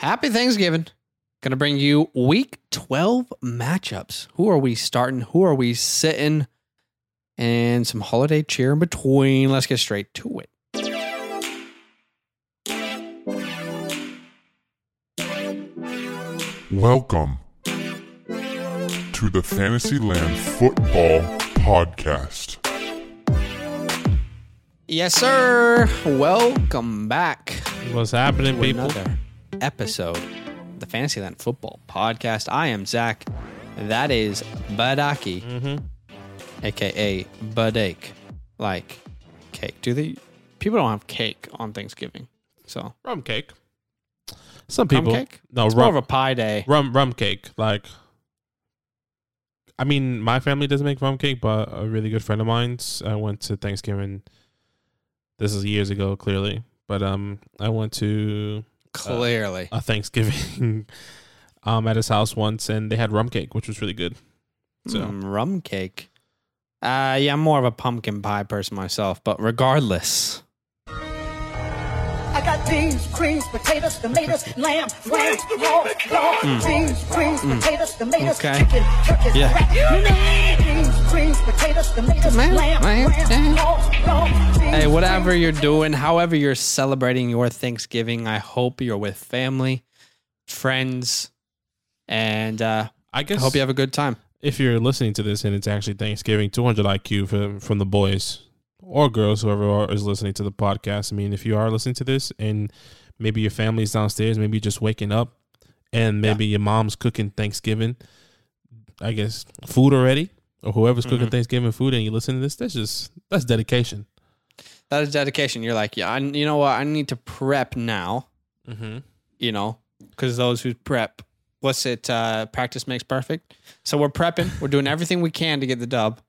Happy Thanksgiving. Gonna bring you week 12 matchups. Who are we starting? Who are we sitting? And some holiday cheer in between. Let's get straight to it. Welcome to the Fantasyland Football Podcast. Yes, sir. Welcome back What's happening, people? another episode of the Fantasyland Football Podcast. I am Zach. That is Badaki, Mm-hmm. aka Budake. Like cake. Do they people don't have cake on Thanksgiving. So Rum cake. Some Rum people. cake? No, it's more rum, of a pie day. rum, rum cake. Like, I mean, my family doesn't make rum cake, but a really good friend of mine's. I went to Thanksgiving. This is years ago, clearly, but um, I went to Clearly. a Thanksgiving um at his house once, and they had rum cake, which was really good. So Mm, rum cake. Uh yeah, I'm more of a pumpkin pie person myself, but regardless. I got beans, creams, potatoes, tomatoes, lamb, lamb, raw, raw, beans, creams, potatoes, tomatoes, Okay. chicken, turkeys, Yeah. rat, beans, creams, potatoes, tomatoes, Man, lamb, man, lamb, yeah. raw, raw, beans, Hey, whatever you're doing, however you're celebrating your Thanksgiving, I hope you're with family, friends, and uh I I guess hope you have a good time. if you're listening to this and it's actually Thanksgiving, 200 IQ from from the boys or girls, whoever are, is listening to the podcast. I mean, if you are listening to this and maybe your family's downstairs, maybe you're just waking up, and maybe your mom's cooking Thanksgiving, I guess food already, or whoever's cooking Mhm. Thanksgiving food, and you listen to this, that's just that's dedication. That is dedication. You're like, yeah, I, you know what? I need to prep now, Mm-hmm. you know, because those who prep, what's it? Uh, practice makes perfect. So we're prepping. We're doing everything we can to get the dub.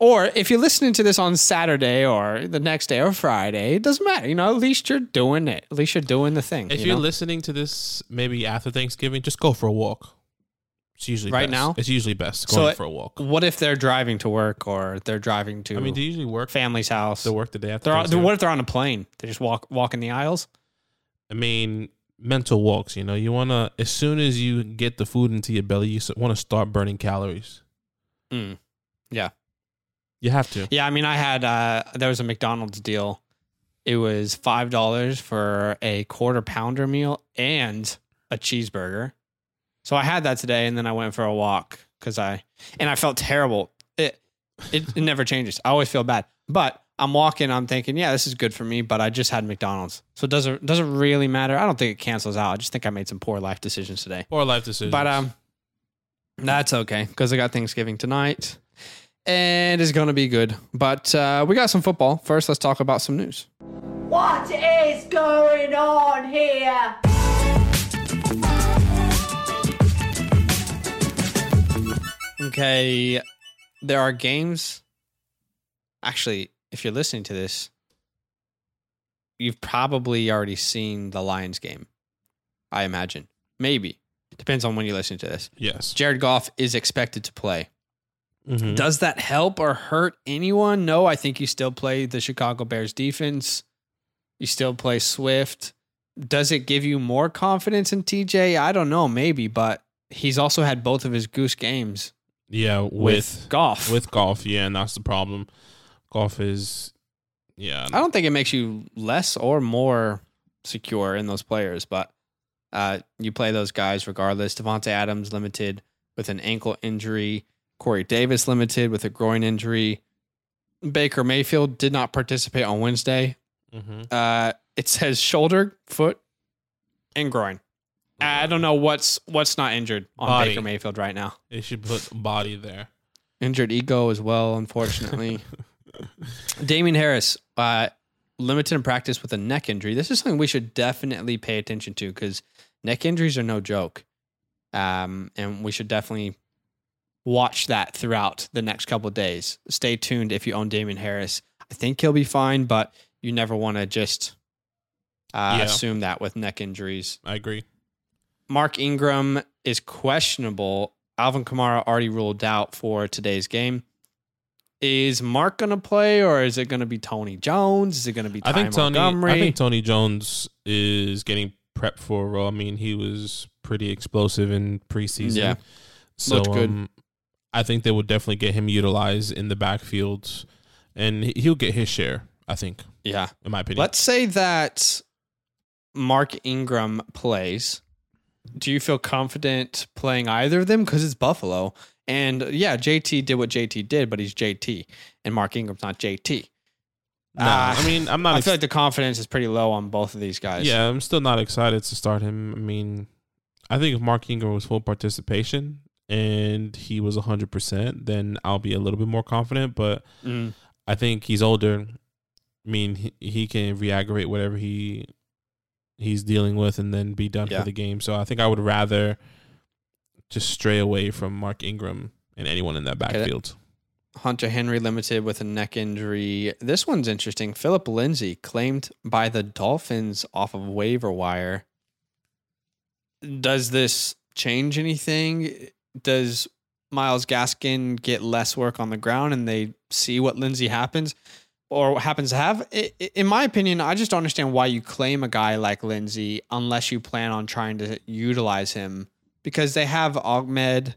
Or if you're listening to this on Saturday or the next day or Friday, it doesn't matter. You know, at least you're doing it. At least you're doing the thing. If you are know? listening to this maybe after Thanksgiving, just go for a walk. It's usually Right best. now? It's usually best So going it- for a walk. what if they're driving to work or they're driving to I mean, you usually work family's house? the work the day after? They're what if they're on a plane? They just walk walk in the aisles. I mean, mental walks. You know, you want to as soon as you get the food into your belly, you want to start burning calories. Mm. Yeah. You have to. Yeah, I mean, I had uh, there was a McDonald's deal. It was five dollars for a quarter pounder meal and a cheeseburger. So I had that today, and then I went for a walk because I and I felt terrible. It, it it never changes. I always feel bad, but I'm walking. I'm thinking, yeah, this is good for me. But I just had McDonald's, so it doesn't doesn't really matter. I don't think it cancels out. I just think I made some poor life decisions today. Or life decisions. But um, that's okay because I got Thanksgiving tonight, and it's gonna be good. But uh, we got some football first. Let's talk about some news. What is going on here? Okay, there are games. Actually, if you're listening to this, you've probably already seen the Lions game. I imagine, maybe depends on when you listen to this. yes. Jared Goff is expected to play. Mhm. Does that help or hurt anyone? No, I think you still play the Chicago Bears defense. You still play Swift. Does it give you more confidence in TJ? I don't know, maybe, but he's also had both of his goose games Yeah, with, with Goff. with Goff. Yeah, and that's the problem. Goff is, yeah. I don't think it makes you less or more secure in those players, but uh, you play those guys regardless. Davante Adams limited with an ankle injury. Corey Davis limited with a groin injury. Baker Mayfield did not participate on Wednesday. Mhm. Uh, it says shoulder, foot, and groin. I don't know what's what's not injured on Body. Baker Mayfield right now. They should put body there. Injured ego as well, unfortunately. Damien Harris, uh, limited in practice with a neck injury. This is something we should definitely pay attention to because neck injuries are no joke. Um, and we should definitely watch that throughout the next couple of days. Stay tuned if you own Damien Harris. I think he'll be fine, but you never want to just uh, Yeah. assume that with neck injuries. I agree. Mark Ingram is questionable. Alvin Kamara already ruled out for today's game. Is Mark going to play or is it going to be Tony Jones? Is it going to be Ty I think Tony. Montgomery? I think Tony Jones is getting prepped for a role. I mean, he was pretty explosive in preseason. Yeah. So Looked good. Um, I think they would definitely get him utilized in the backfield, and he- he'll get his share. I think, Yeah. in my opinion. Let's say that Mark Ingram plays. Do you feel confident playing either of them? Because it's Buffalo. And yeah, JT did what JT did, but he's JT. And Mark Ingram's not JT. No, Uh, I mean, I'm not. I ex- feel like the confidence is pretty low on both of these guys. yeah, I'm still not excited to start him. I mean, I think if Mark Ingram was full participation and he was 100, percent then I'll be a little bit more confident. But Mm. I think he's older. I mean, he, he can re-aggravate whatever he he's dealing with and then be done Yeah. for the game. So I think I would rather just stray away from Mark Ingram and anyone in that that- backfield. Hunter Henry limited with a neck injury. This one's interesting. Phillip Lindsay claimed by the Dolphins off of waiver wire. Does this change anything? Does Myles Gaskin get less work on the ground and they see what Lindsay happens or happens to have? In my opinion, I just don't understand why you claim a guy like Lindsay unless you plan on trying to utilize him because they have Ahmed,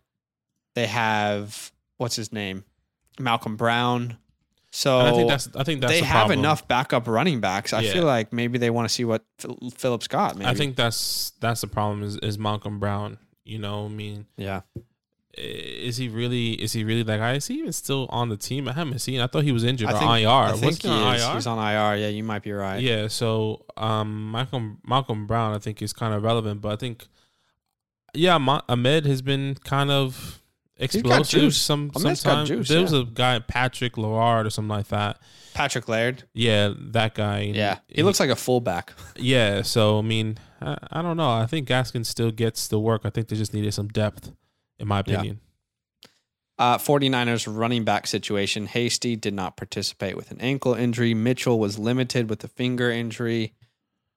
they have what's his name? Malcolm Brown. So and I think that's I think that's they the have problem. enough backup running backs. I Yeah. feel like maybe they want to see what Phillips got. Maybe. I think that's that's the problem is, is Malcolm Brown. You know, I mean, yeah. is he really is he really that guy? Is he even still on the team? I haven't seen. I thought he was injured I or think, IR. I think he on is. IR? He's on IR. Yeah, you might be right. Yeah, so um, Malcolm Malcolm Brown, I think is kind of relevant, but I think, yeah, Ma- Ahmed has been kind of got explosive. juice. Some Ahmed's got sometimes juice, there was yeah. a guy Patrick Laird or something like that. Patrick Laird. Yeah, that guy. Yeah, he looks like a fullback. Yeah, so I mean, I, I don't know. I think Gaskin still gets the work. I think they just needed some depth, in my Yeah. opinion. Uh, 49ers running back situation. Hasty did not participate with an ankle injury. Mitchell was limited with a finger injury.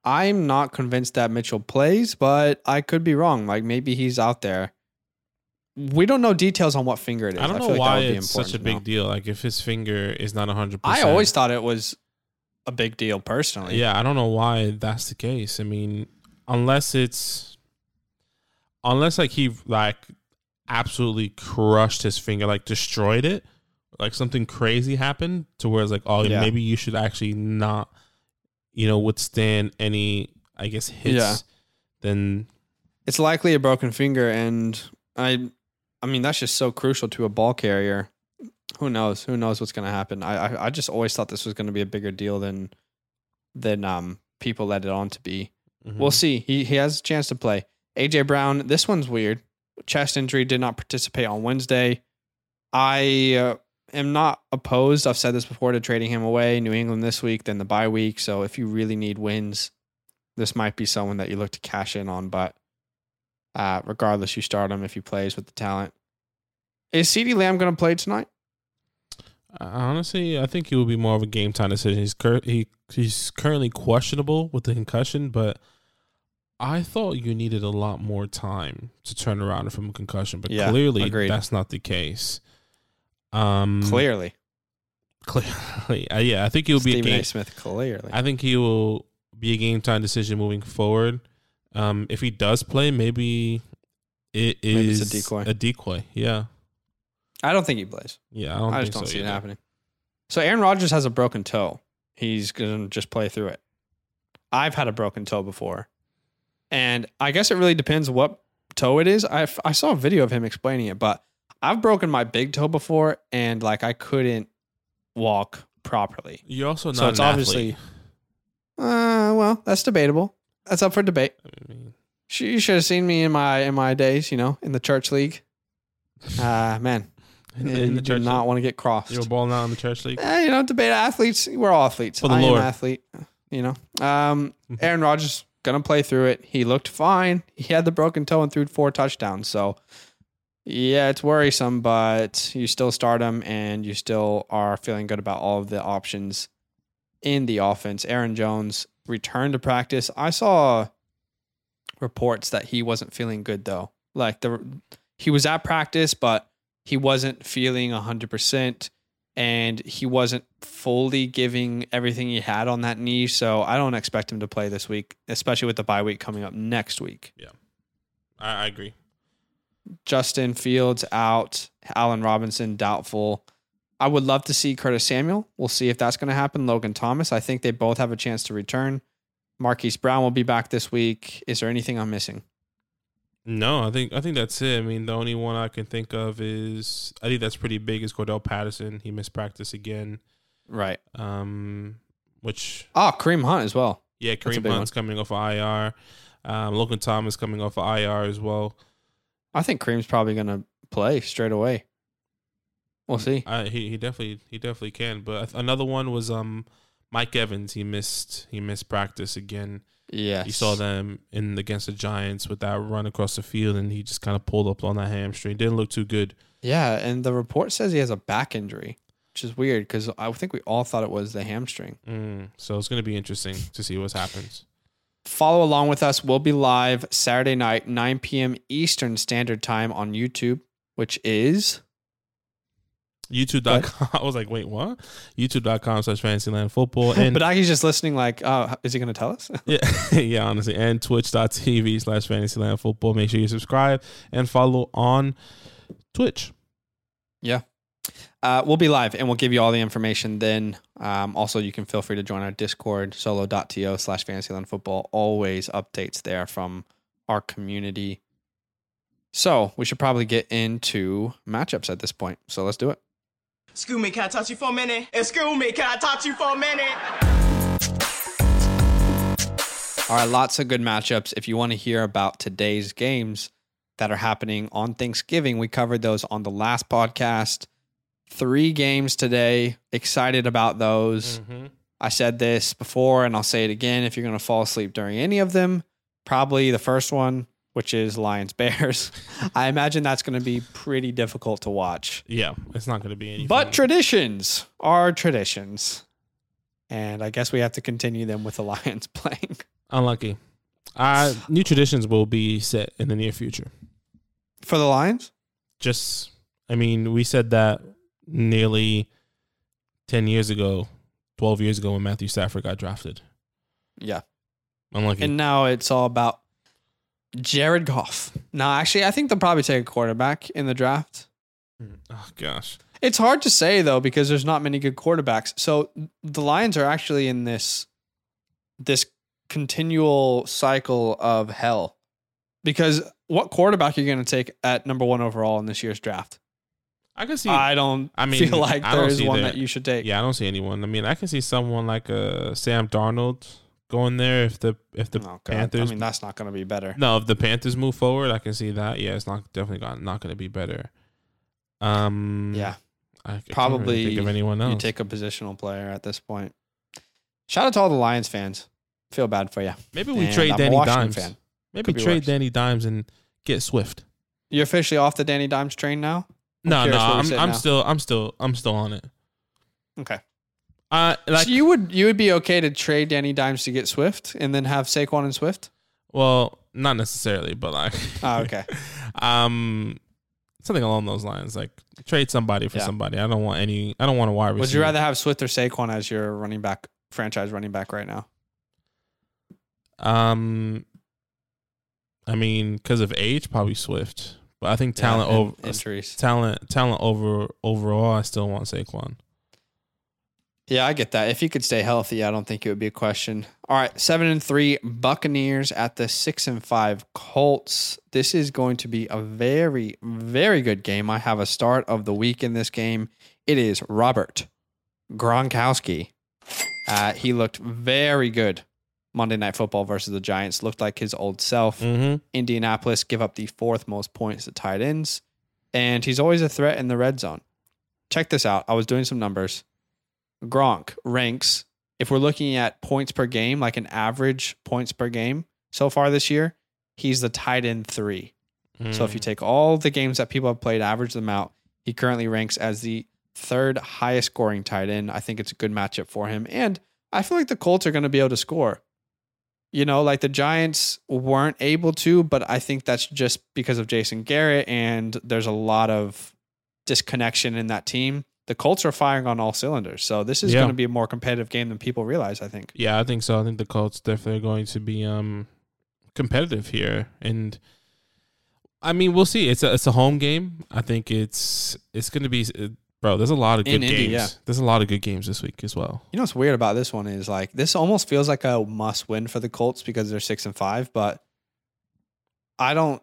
I'm not convinced that Mitchell plays, but I could be wrong. Like maybe he's out there. We don't know details on what finger it is. I don't feel know like why it's such a big deal. Like if his finger is not hundred I always thought it was a big deal personally. Yeah, I don't know why that's the case. I mean, unless it's unless like he like absolutely crushed his finger, like destroyed it, like something crazy happened to where it's like, oh, Yeah. maybe you should actually not, you know, withstand any, I guess, hits. Yeah. Then It's likely a broken finger, and I, I mean that's just so crucial to a ball carrier. Who knows? Who knows what's going to happen? I, I, I just always thought this was going to be a bigger deal than, than um people let it on to be. mhm. We'll see. He he has a chance to play. AJ Brown. This one's weird. Chest injury. Did not participate on Wednesday. I uh, am not opposed. I've said this before to trading him away. New England this week, then the bye week. So if you really need wins, this might be someone that you look to cash in on. But uh, regardless, you start him if he plays with the talent. Is CeeDee Lamb going to play tonight? Honestly, I think he will be more of a game time decision. He's cur- he he's currently questionable with the concussion, but I thought you needed a lot more time to turn around from a concussion. But Yeah, clearly, agreed. that's not the case. Um, Clearly, clearly, uh, yeah. I think it will be a game. A. Smith. Clearly, I think he will be a game time decision moving forward. Um, if he does play, maybe it Maybe is a decoy. A decoy, yeah, I don't think he plays. yeah. I don't I just don't so see it happening. So Aaron Rodgers has a broken toe. He's gonna just play through it. I've had a broken toe before, and I guess it really depends what toe it is. I I saw a video of him explaining it, but I've broken my big toe before, and like I couldn't walk properly. You're also not So it's obviously- Uh, well, that's debatable. That's up for debate. I mean, You should have seen me in my in my days, you know, in the church league. Uh man, in, you in the church, not want to get crossed. you were balling out in the church league. Eh, you know, debate athletes. We're all athletes. For the I Lord. am an athlete. You know, um, Aaron Rodgers gonna play through it. He looked fine. He had the broken toe and threw four touchdowns. So, yeah, it's worrisome, but you still start him, and you still are feeling good about all of the options in the offense. Aaron Jones returned to practice. I saw reports that he wasn't feeling good though. Like the he was at practice, but he wasn't feeling hundred percent. and he wasn't fully giving everything he had on that knee. So I don't expect him to play this week, especially with the bye week coming up next week. I, I agree. Justin Fields out, Allen Robinson doubtful. I would love to see Curtis Samuel. We'll see if that's going to happen. Logan Thomas. I think they both have a chance to return. Marquise Brown will be back this week. Is there anything I'm missing? No, I think I think that's it. I mean, the only one I can think of is I think that's pretty big is Cordarrelle Patterson. He missed practice again. Right. Um, which Oh, Kareem Hunt as well. yeah, Kareem Hunt's coming off of IR. Um, Logan Thomas coming off of IR as well. I think Kareem's probably going to play straight away. We'll see. I, he he definitely he definitely can. But another one was um Mike Evans. He missed he missed practice again. Yeah, You saw them in against the Giants with that run across the field, and he just kind of pulled up on that hamstring. Didn't look too good. Yeah, and the report says he has a back injury, which is weird because I think we all thought it was the hamstring. Mm, so it's going to be interesting to see what happens. Follow along with us. We'll be live Saturday night, 9 p.m. Eastern Standard Time on YouTube, which is YouTube.com. I was like, wait, what? YouTube.com slash Fantasyland Football. And but Aki's just listening, like, oh, is he going to tell us? yeah, yeah, honestly. And twitch.tv slash Fantasyland Football. Make sure you subscribe and follow on Twitch. yeah. Uh, we'll be live and we'll give you all the information then. Um, also, you can feel free to join our Discord, solo.to slash Fantasyland Football. Always updates there from our community. So we should probably get into matchups at this point. So let's do it. Excuse me, can I touch you for a minute? Excuse me, can I touch you for a minute? All right, lots of good matchups. If you want to hear about today's games that are happening on Thanksgiving, we covered those on the last podcast. Three games today. Excited about those. Mm-hmm. I said this before and I'll say it again. If you're going to fall asleep during any of them, probably the first one, which is Lions Bears. I imagine that's going to be pretty difficult to watch. Yeah, it's not going to be any. But traditions are traditions. And I guess we have to continue them with the Lions playing. unlucky. Uh, new traditions will be set in the near future. For the Lions? Just, I mean, we said that nearly 10 years ago, 12 years ago when Matthew Stafford got drafted. Yeah. Unlucky. And now it's all about Jared Goff. No, actually, I think they'll probably take a quarterback in the draft. oh, gosh. It's hard to say though because there's not many good quarterbacks. So the Lions are actually in this this continual cycle of hell. Because what quarterback are you going to take at number 1 overall in this year's draft? I can see. I don't I mean, feel like there is one that- that you should take. yeah, I don't see anyone. I mean, I can see someone like uh, Sam Darnold going there if the if the Oh. Panthers. I mean, that's not going to be better. no, if the Panthers move forward, I can see that. Yeah, it's not definitely not, not going to be better. Um. Yeah. I, I can't really Probably think of anyone else. You take a positional player at this point. Shout out to all the Lions fans. Feel bad for you. Maybe we And trade I'm Danny Dimes. fan. Maybe trade worse. Danny Dimes and get Swift. You're officially off the Danny Dimes train now. I'm no, no, curious where we I'm, I'm now. still, I'm still, I'm still on it. Okay. Uh, like, so you would you would be okay to trade Danny Dimes to get Swift and then have Saquon and Swift? well, not necessarily, but like, Oh, okay. um, something along those lines. Like, trade somebody for Yeah. somebody. I don't want any. I don't want a wide receiver. Would you rather have Swift or Saquon as your running back, franchise running back right now? Um, I mean, because of age, probably Swift. But I think talent Yeah, over injuries. talent talent over overall. I still want Saquon. Yeah, I get that. If he could stay healthy, I don't think it would be a question. All right, seven and three Buccaneers at the six and five Colts. This is going to be a very, very good game. I have a start of the week in this game. It is Robert Gronkowski. Uh, he looked very good Monday Night Football versus the Giants. Looked like his old self. Mm-hmm. Indianapolis give up the fourth most points to tight ends, and he's always a threat in the red zone. Check this out. I was doing some numbers. Gronk ranks, if we're looking at points per game, like an average points per game so far this year, he's the tight end three. So if you hmm. take all the games that people have played, average them out, he currently ranks as the third highest scoring tight end. I think it's a good matchup for him. And I feel like the Colts are going to be able to score. You know, like the Giants weren't able to, but I think that's just because of Jason Garrett and there's a lot of disconnection in that team. The Colts are firing on all cylinders. So this is Yeah. going to be a more competitive game than people realize. I think. Yeah, I think so. I think the Colts definitely are going to be um competitive here, and I mean we'll see. It's a it's a home game. I think it's it's going to be uh, bro. There's a lot of In good Indy, games. yeah. There's a lot of good games this week as well. You know what's weird about this one is like this almost feels like a must win for the Colts because they're six and five, but I don't.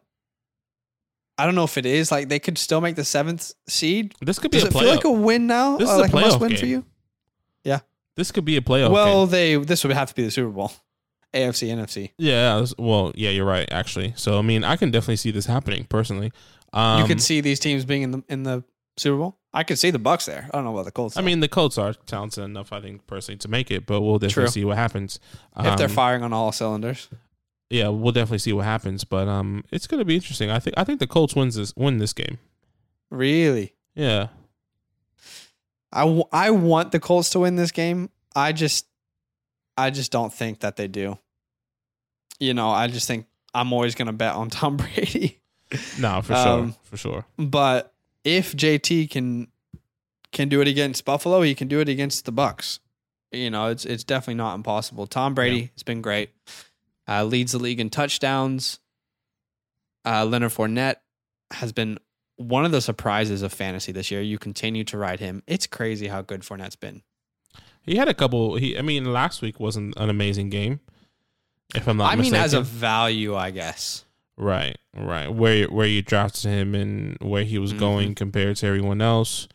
I don't know if it is like they could still make the seventh seed. This could be Does a it feel playoff. like a win now? This is a like a must playoff win for game. Yeah. this could be a playoff. well, game. they this would have to be the Super Bowl, AFC, NFC. yeah. this- Well, yeah, you're right. Actually, so I mean, I can definitely see this happening personally. Um, you could see these teams being in the in the Super Bowl. I could see the Bucks there. I don't know about the Colts. I though. mean, the Colts are talented enough, I think, personally, to make it, but we'll definitely True. see what happens. if they're Um, firing on all cylinders, yeah, we'll definitely see what happens. But um, it's gonna be interesting. I think I think the Colts wins this win this game. really, Yeah, I, w- I want the Colts to win this game. I just I just don't think that they do. You know, I just think I'm always going to bet on Tom Brady. no, for Um, sure, for sure. but if JT can can do it against Buffalo, he can do it against the Bucks. You know, it's it's definitely not impossible. Tom Brady Yeah. has been great. Uh, leads the league in touchdowns. Uh, Leonard Fournette has been one of the surprises of fantasy this year. You continue to ride him. It's crazy how good Fournette's been. He had a couple. He, I mean, last week wasn't an amazing game. If I'm not I mean, mistaken. as a value, I guess. right, right, where where you drafted him and where he was Mhm. going compared to everyone else.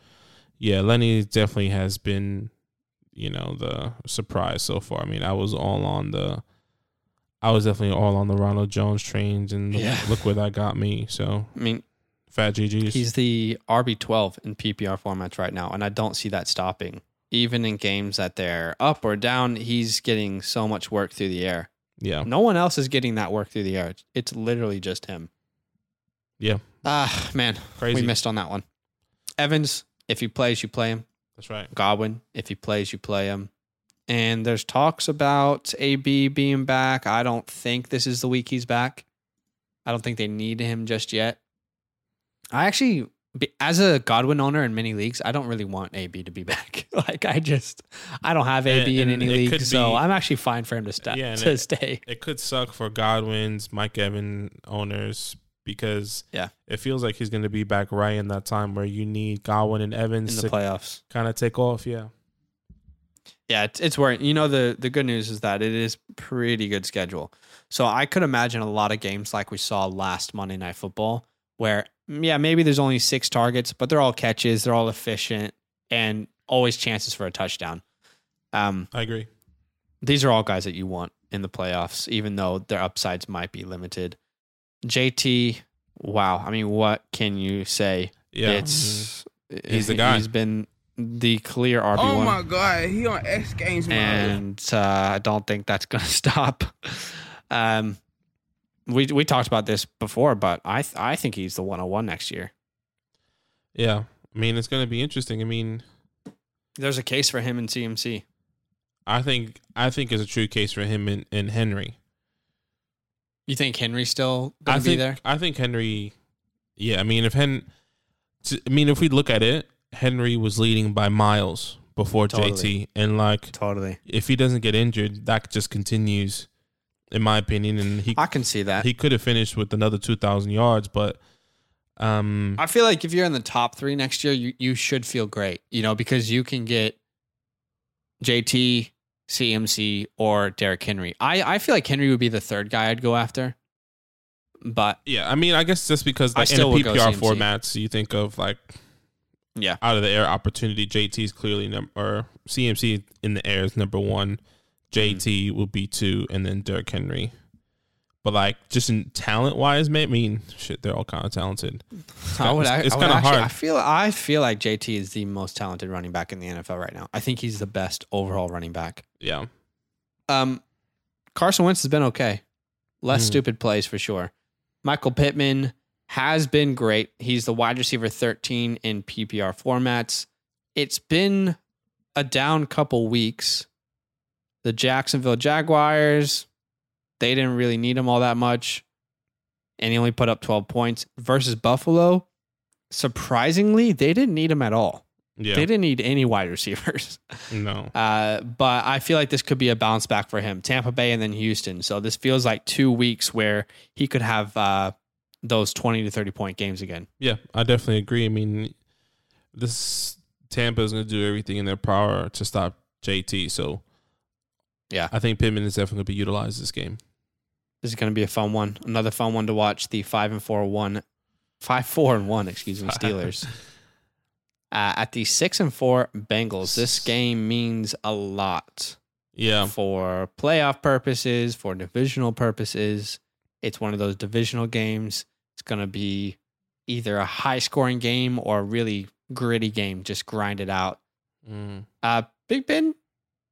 Yeah, Lenny definitely has been, you know, the surprise so far. I mean, I was all on the, I was definitely all on the Ronald Jones trains, and Yeah. look where that got me. So I mean, fat GGs. he's the RB12 in PPR formats right now, and I don't see that stopping. Even in games that they're up or down, he's getting so much work through the air. yeah, No one else is getting that work through the air. It's, it's literally just him. yeah, Ah, man, crazy. we missed on that one. Evans, if he plays, you play him. That's right. Godwin, if he plays, you play him. And there's talks about AB being back. I don't think this is the week he's back. I don't think they need him just yet. I actually, as a Godwin owner in many leagues, I don't really want AB to be back. like I just, I don't have AB And- in any league, so be- I'm actually fine for him to, sta- Yeah, to it- stay. It could suck for Godwin's, Mike Evan owners because Yeah. it feels like he's going to be back right in that time where you need Godwin and Evans in the to playoffs. kind of take off. Yeah, Yeah, it's, it's worrying. You know, the the good news is that it is pretty good schedule. So I could imagine a lot of games like we saw last Monday Night Football, where mm, yeah, maybe there's only six targets, but they're all catches, they're all efficient, and always chances for a touchdown. Um, I agree. these are all guys that you want in the playoffs, even though their upsides might be limited. JT, wow. I mean, what can you say? Yeah, It's He's the guy. He's been the clear RB Oh one my god, he on X Games man. and uh, I don't think that's going to stop. Um, we we talked about this before, but I th- I think he's the 101 next year. yeah. I mean, it's going to be interesting. I mean, There's a case for him in CMC. I think I think it's a true case for him in, and Henry. You think Henry's still I going to be think there? I think Henry. Yeah, I mean, if Hen, I mean, if we look at it, Henry was leading by miles before Totally. JT, and like Totally. if he doesn't get injured, that just continues, in my opinion. And he I can see that. he could have finished with another two thousand yards, but um, I feel like if you're in the top three next year, you, you should feel great, you know, because you can get JT, CMC, or Derrick Henry. I, I feel like Henry would be the third guy I'd go after. But yeah, I mean, I guess just because I like in still the PPR formats, you think of like yeah, out of the air opportunity. JT is clearly number or CMC in the air is number one. JT will be two, and then Derrick Henry. But like just in talent wise, I mean, shit, they're all kind of talented. I would, it's- I, it's kinda hard. I feel I feel like JT is the most talented running back in the NFL right now. I think he's the best overall running back. Yeah, Um, Carson Wentz has been okay. Less Mhm. stupid plays for sure. Michael Pittman has been great. He's the wide receiver 13 in PPR formats. It's been a down couple weeks. The Jacksonville Jaguars, they didn't really need him all that much. And he only put up 12 points versus Buffalo. Surprisingly, they didn't need him at all. Yeah. They didn't need any wide receivers. no. Uh, but I feel like this could be a bounce back for him. Tampa Bay and then Houston. So this feels like two weeks where he could have uh, those 20 to 30 point games again. Yeah, I definitely agree. I mean, this Tampa is going to do everything in their power to stop JT. So, Yeah. I think Pittman is definitely going to be utilized this game. This is going to be a fun one. Another fun one to watch. The five and four one, five four and one. Excuse me, Steelers. uh, at the six and four Bengals, this game means a lot Yeah, for playoff purposes, for divisional purposes. It's one of those divisional games. It's going to be either a high scoring game or a really gritty game. Just grind it out. Mm. Uh, Big Ben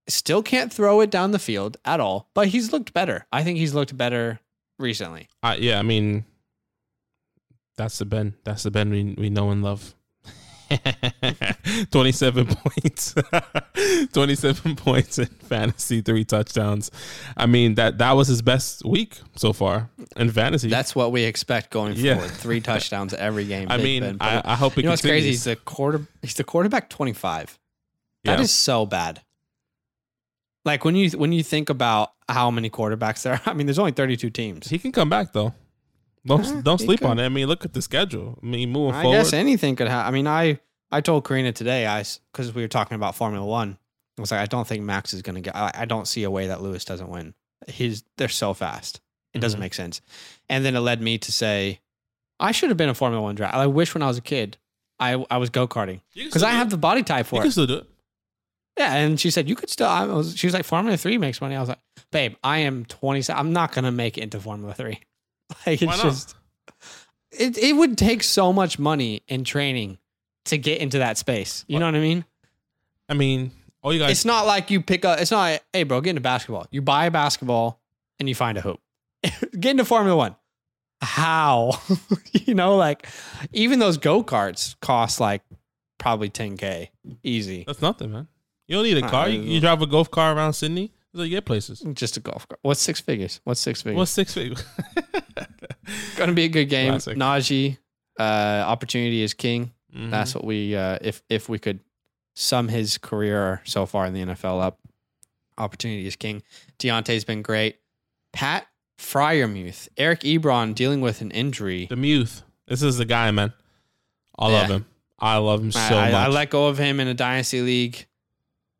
still can't throw it down the field at all, but he's looked better. I think he's looked better recently. I, yeah. I mean, that's the Ben. That's the Ben we we know and love. Twenty-seven points, twenty-seven points in fantasy, three touchdowns. I mean that that was his best week so far in fantasy. That's what we expect going Yeah. forward. Three touchdowns every game. I Big mean, I, I hope it you know what's crazy? continues. He's the quarter. He's the quarterback twenty five. That is Yeah. so bad. Like when you when you think about how many quarterbacks there are. I mean, there's only thirty two teams. He can come back though. Don't don't sleep could. on it. I mean, look at the schedule. I mean, moving I forward. I guess anything could happen. I mean, I I told Karina today, I because we were talking about Formula One. I was like, I don't think Max is going to get. I, I don't see a way that Lewis doesn't win. He's they're so fast. It doesn't Mhm. make sense. And then it led me to say, I should have been a Formula One driver. I wish when I was a kid, I I was go karting because I have the body type for You for can it. still do it. Yeah, and she said you could still. I was. She was like Formula Three makes money. I was like, babe, I am twenty. I'm not gonna make it into Formula Three. Like it's just. It it would take so much money and training to get into that space. You know what I mean? I mean, all you guys. It's not like you pick up. It's not. Like, hey, bro, get into basketball. You buy a basketball and you find a hoop. get into Formula One. How? you know, like even those go karts cost like probably 10k easy. that's nothing, man. You don't need a Uh, car. You, you drive a golf car around Sydney. So you get places. Just a golf cart. What's six figures? What's six figures? What's six figures? Gonna be a good game. Classic. Najee, uh, opportunity is king. Mhm. That's what we uh, if if we could sum his career so far in the NFL up. Opportunity is king. Diontae's been great. Pat Freiermuth, Eric Ebron dealing with an injury. the Muth. This is the guy, man. I love Yeah. him. I love him so I- much. I let go of him in a dynasty league.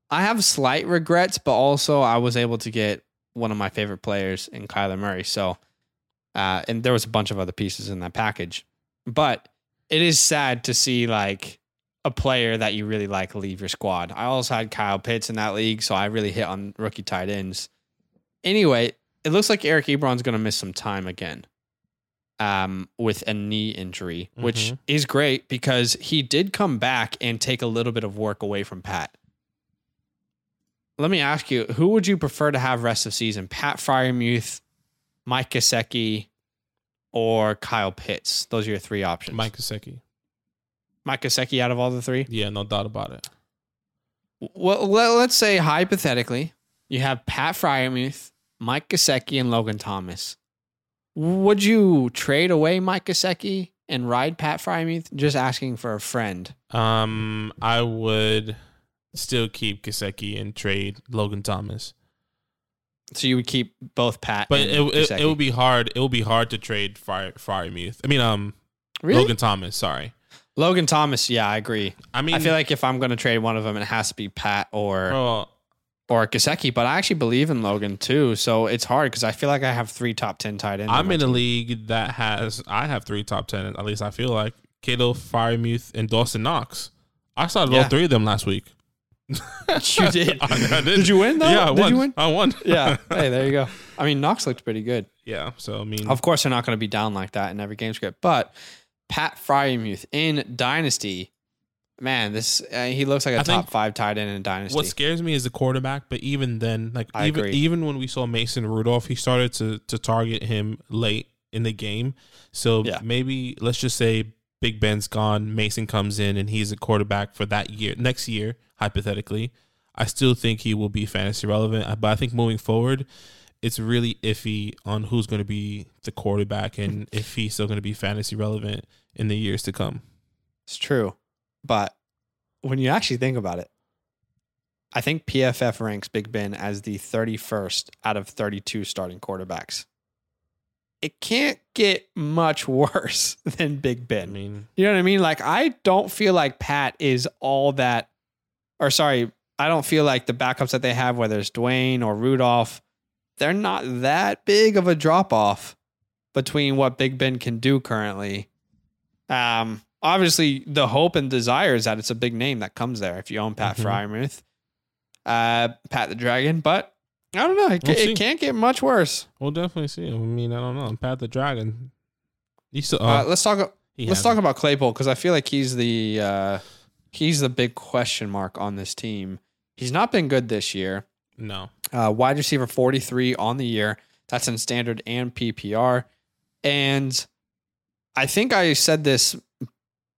I have slight regrets, but also I was able to get one of my favorite players in Kyler Murray. So, uh, and there was a bunch of other pieces in that package, but it is sad to see like a player that you really like leave your squad. I also had Kyle Pitts in that league, so I really hit on rookie tight ends. Anyway, it looks like Eric Ebron's going to miss some time again um, with a knee injury, which Mhm. is great because he did come back and take a little bit of work away from Pat. Let me ask you, who would you prefer to have rest of season? Pat Freiermuth, Mike Gesicki, or Kyle Pitts? Those are your three options. Mike Gesicki. Mike Gesicki out of all the three? Yeah, no doubt about it. Well, let- let's say hypothetically, you have Pat Freiermuth, Mike Gesicki, and Logan Thomas. Would you trade away Mike Gesicki and ride Pat Freiermuth? Just asking for a friend. Um, I would still keep Gesicki and trade Logan Thomas, So you would keep both Pat, but and it, it, it would be hard. It would be hard to trade Fire Freiermuth. I mean, um, really Logan Thomas. Sorry. Logan Thomas. Yeah, I agree. I mean, I feel like if I'm going to trade one of them, it has to be Pat or bro, or Gesicki. But I actually believe in Logan too, so it's hard because I feel like I have three top ten tight ends. I'm in a league that has I have three top ten. At least I feel like Kittle, Freiermuth, and Dawson Knox. I started all three of them last week. You did. I, I did. Did you win though? Yeah, I Did won. you win? I won. yeah. Hey, there you go. I mean, Knox looked pretty good. yeah. So I mean, Of course, they're not going to be down like that in every game script, but Pat Freiermuth in Dynasty, man, this uh, he looks like a I top five tight end in Dynasty. what scares me is the quarterback. But even then, like I even agree. even when we saw Mason Rudolph, he started to to target him late in the game. So Yeah. maybe let's just say Big Ben's gone, Mason comes in, and he's a quarterback for that year, next year, hypothetically. I still think he will be fantasy relevant, uh, but I think moving forward, it's really iffy on who's going to be the quarterback and if he's still going to be fantasy relevant in the years to come. It's true, but when you actually think about it, I think PFF ranks Big Ben as the 31st out of 32 starting quarterbacks. It can't get much worse than Big Ben. I mean, You know what I mean? Like I don't feel like Pat is all that or sorry, I don't feel like the backups that they have, whether it's Dwayne or Rudolph, they're not that big of a drop off between what Big Ben can do currently. Um obviously the hope and desire is that it's a big name that comes there if you own Pat Mhm. Freiermuth. Uh Pat the Dragon, but I don't know. It, We'll it can't get much worse. we'll definitely see. I mean, I don't know. Pat the Dragon. Still. Uh, Uh, let's talk Let's talk it. about Claypool because I feel like he's the uh, he's the big question mark on this team. He's not been good this year. No. Uh, wide receiver 43 on the year. That's in standard and PPR. And I think I said this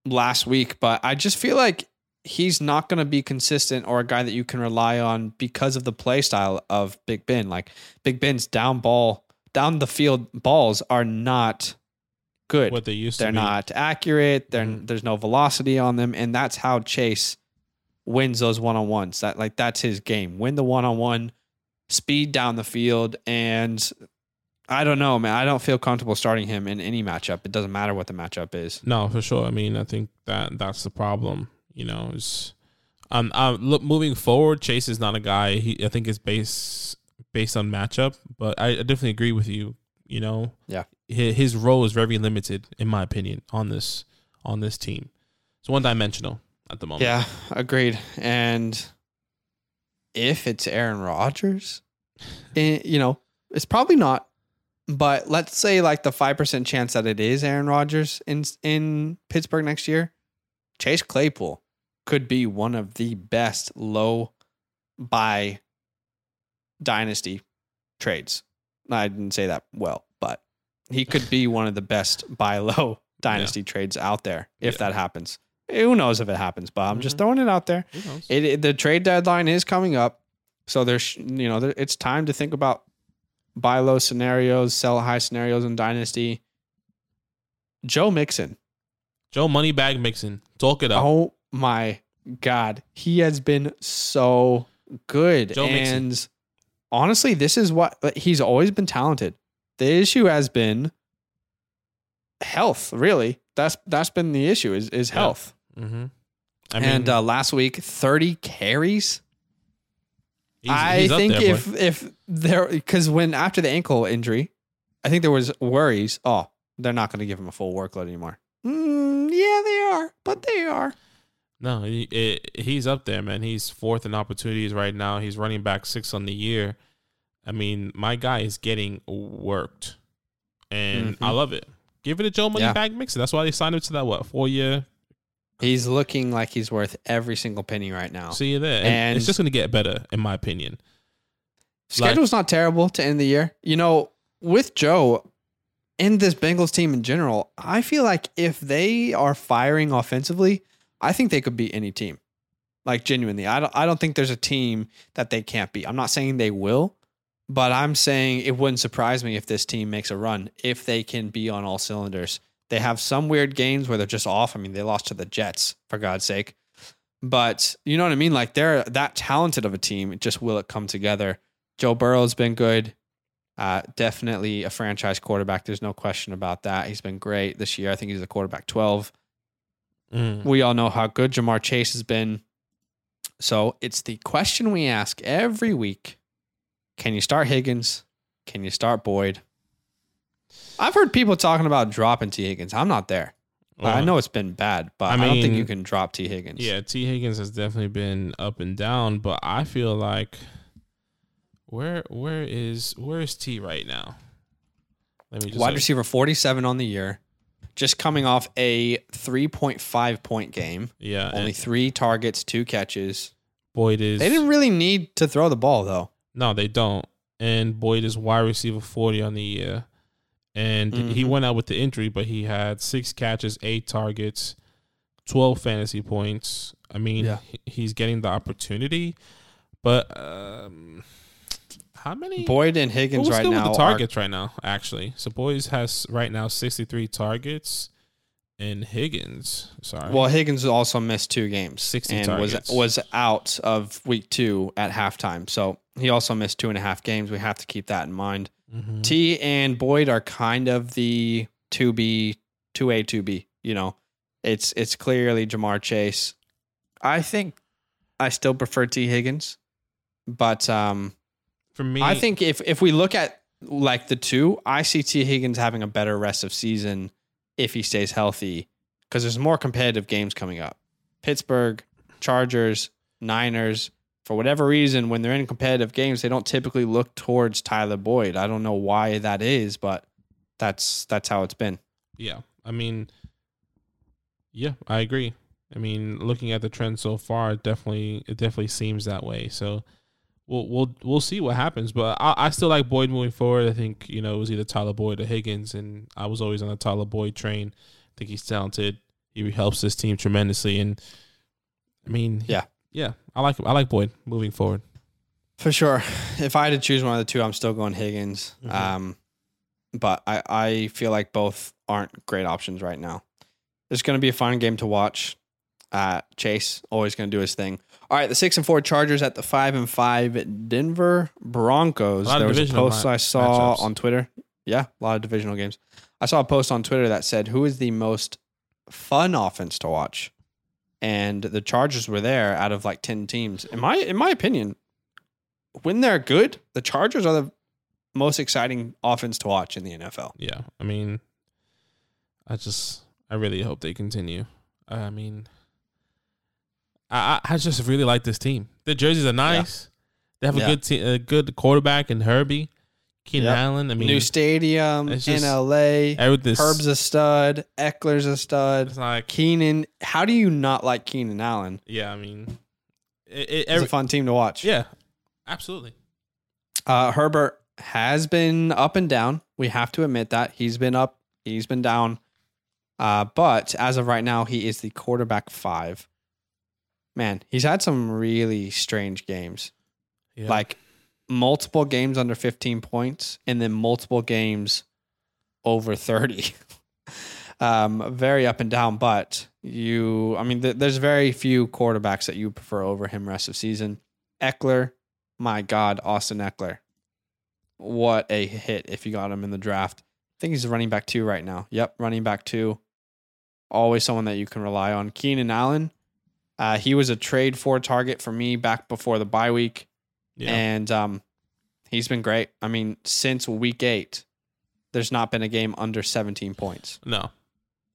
last week, but I just feel like he's not going to be consistent or a guy that you can rely on because of the play style of Big Ben. Like Big Ben's down ball, down the field balls are not good What they used they're to be. not accurate. They're, Mhm. There's no velocity on them, and that's how Chase wins those one on ones. That like that's his game. Win the one on one, speed down the field, and I don't know, man. I don't feel comfortable starting him in any matchup. It doesn't matter what the matchup is. No, for sure. I mean, I think that that's the problem. You know, is um, uh, look moving forward. Chase is not a guy. He, I think, is based based on matchup. But I, I definitely agree with you. You know, Yeah. his, his role is very limited, in my opinion, on this on this team. It's one dimensional at the moment. Yeah, agreed. And if it's Aaron Rodgers, eh, you know, it's probably not. But let's say like the five percent chance that it is Aaron Rodgers in in Pittsburgh next year, Chase Claypool could be one of the best low buy dynasty trades. I didn't say that well, but he could be one of the best buy low dynasty trades out there if Yeah. that happens. Who knows if it happens? But I'm just Mhm. throwing it out there. Who knows? It, it- the trade deadline is coming up, so there's you know there, it's time to think about buy low scenarios, sell high scenarios in dynasty. Joe Mixon, Joe Moneybag Mixon, talk it up. oh my god, he has been so good, Joe Mixon. and honestly, this is what he's always been talented. The issue has been health. Really, that's that's been the issue is is Yeah. health. Mm-hmm. I mean, and uh, last week, thirty carries. he's, I he's think there, boy. if if there because when after the ankle injury, I think there was worries. Oh, they're not going to give him a full workload anymore. Mm, yeah, they are, but they are. No, he, it, he's up there, man. He's fourth in opportunities right now. He's running back six on the year. I mean, my guy is getting worked, and I Mhm. love it. Give it a Joe Money Yeah. Bag Mixon. That's why they signed him to that what four year. He's looking like he's worth every single penny right now. See you there, and, And- it's just going to get better, in my opinion. Schedule's not terrible to end the year. You know, with Joe and this Bengals team in general, I feel like if they are firing offensively, I think they could beat any team. Like genuinely, I don't. I don't think there's a team that they can't beat. I'm not saying they will, but I'm saying it wouldn't surprise me if this team makes a run if they can be on all cylinders. They have some weird games where they're just off. I mean, they lost to the Jets for God's sake, but you know what I mean. Like they're that talented of a team. Just will it come together? Joe Burrow's been good. Uh, definitely a franchise quarterback. There's no question about that. He's been great this year. I think he's a quarterback 12. Mm. We all know how good Ja'Marr Chase has been. So it's the question we ask every week Can you start Higgins? Can you start Boyd? I've heard people talking about dropping T. Higgins. I'm not there. I Uh, know it's been bad, but I I, don't think you can drop T. Higgins. Yeah, T. Higgins has definitely been up and down, but I feel like where where is where is T right now? Let me just Wide like- receiver 47 on the year, just coming off a 3.5 point game. yeah, Only three targets, two catches. Boyd is They didn't really need to throw the ball though. No, they don't. And Boyd is wide receiver 40 on the year. And he Mhm. went out with the injury, but he had six catches, eight targets, 12 fantasy points. I mean, Yeah. he's getting the opportunity. But um, how many? Boyd and Higgins right now the are- targets right now, actually. So Boyd has right now 63 targets. and Higgins. Sorry. Well, Higgins also missed two games 60 and targets. was was out of week two at halftime. So he also missed two and a half games. We have to keep that in mind. Mhm. T and Boyd are kind of the two B, two A, two B. You know, it's it's clearly Ja'Marr Chase. I think I still prefer T Higgins, but um, for me, I think if if we look at like the two, I see Tee Higgins having a better rest of season if he stays healthy because there's more competitive games coming up. Pittsburgh, Chargers, Niners. For whatever reason, when they're in competitive games, they don't typically look towards Tyler Boyd. I don't know why that is, but that's that's how it's been. Yeah, I mean, yeah, I agree. I mean, looking at the trend so far, it definitely it definitely seems that way. So we'll we'll we'll see what happens. But I, I still like Boyd moving forward. I think you know it was either Tyler Boyd or Higgins, and I was always on the Tyler Boyd train. I think he's talented. He helps this team tremendously, and I mean, Yeah. yeah, I like I like Boyd moving forward. For sure. If I had to choose one of the two, I'm still going Higgins. Mhm. Um, but I, I feel like both aren't great options right now. It's going to be a fun game to watch. Uh, Chase always going to do his thing. All right, the six and four Chargers at the five and five Denver Broncos. A lot of There was a post I saw matchups. on Twitter. Yeah, a lot of divisional games. I saw a post on Twitter that said, "Who is the most fun offense to watch?" And the Chargers were there out of like ten teams. In my in my opinion, when they're good, the Chargers are the most exciting offense to watch in the NFL. Yeah, I mean, I just I really hope they continue. I mean, I I I just really like this team. The jerseys are nice. They have a Yeah. good te- a good quarterback in Herbie, Keenan Yep. Allen. I mean, New stadium it's in just- LA. everything's Herb's a stud. Ekeler's a stud. It's like Keenan. How do you not like Keenan Allen? yeah, I mean, it, it, It's a fun team to watch. yeah, absolutely. Uh, Herbert has been up and down. We have to admit that he's been up, he's been down. Uh, but as of right now, he is the quarterback five. Man, he's had some really strange games. Yeah. Like multiple games under 15 points and then multiple games over 30. um, very up and down, but you, I mean, th- there's very few quarterbacks that you prefer over him rest of season. Ekeler, my God, Austin Ekeler. What a hit if you got him in the draft. I think he's running back two right now. Yep, running back two. Always someone that you can rely on. Keenan Allen, uh, he was a trade for target for me back before the bye week yeah, and um, he's been great. I mean, since week eight, there's not been a game under 17 points. no,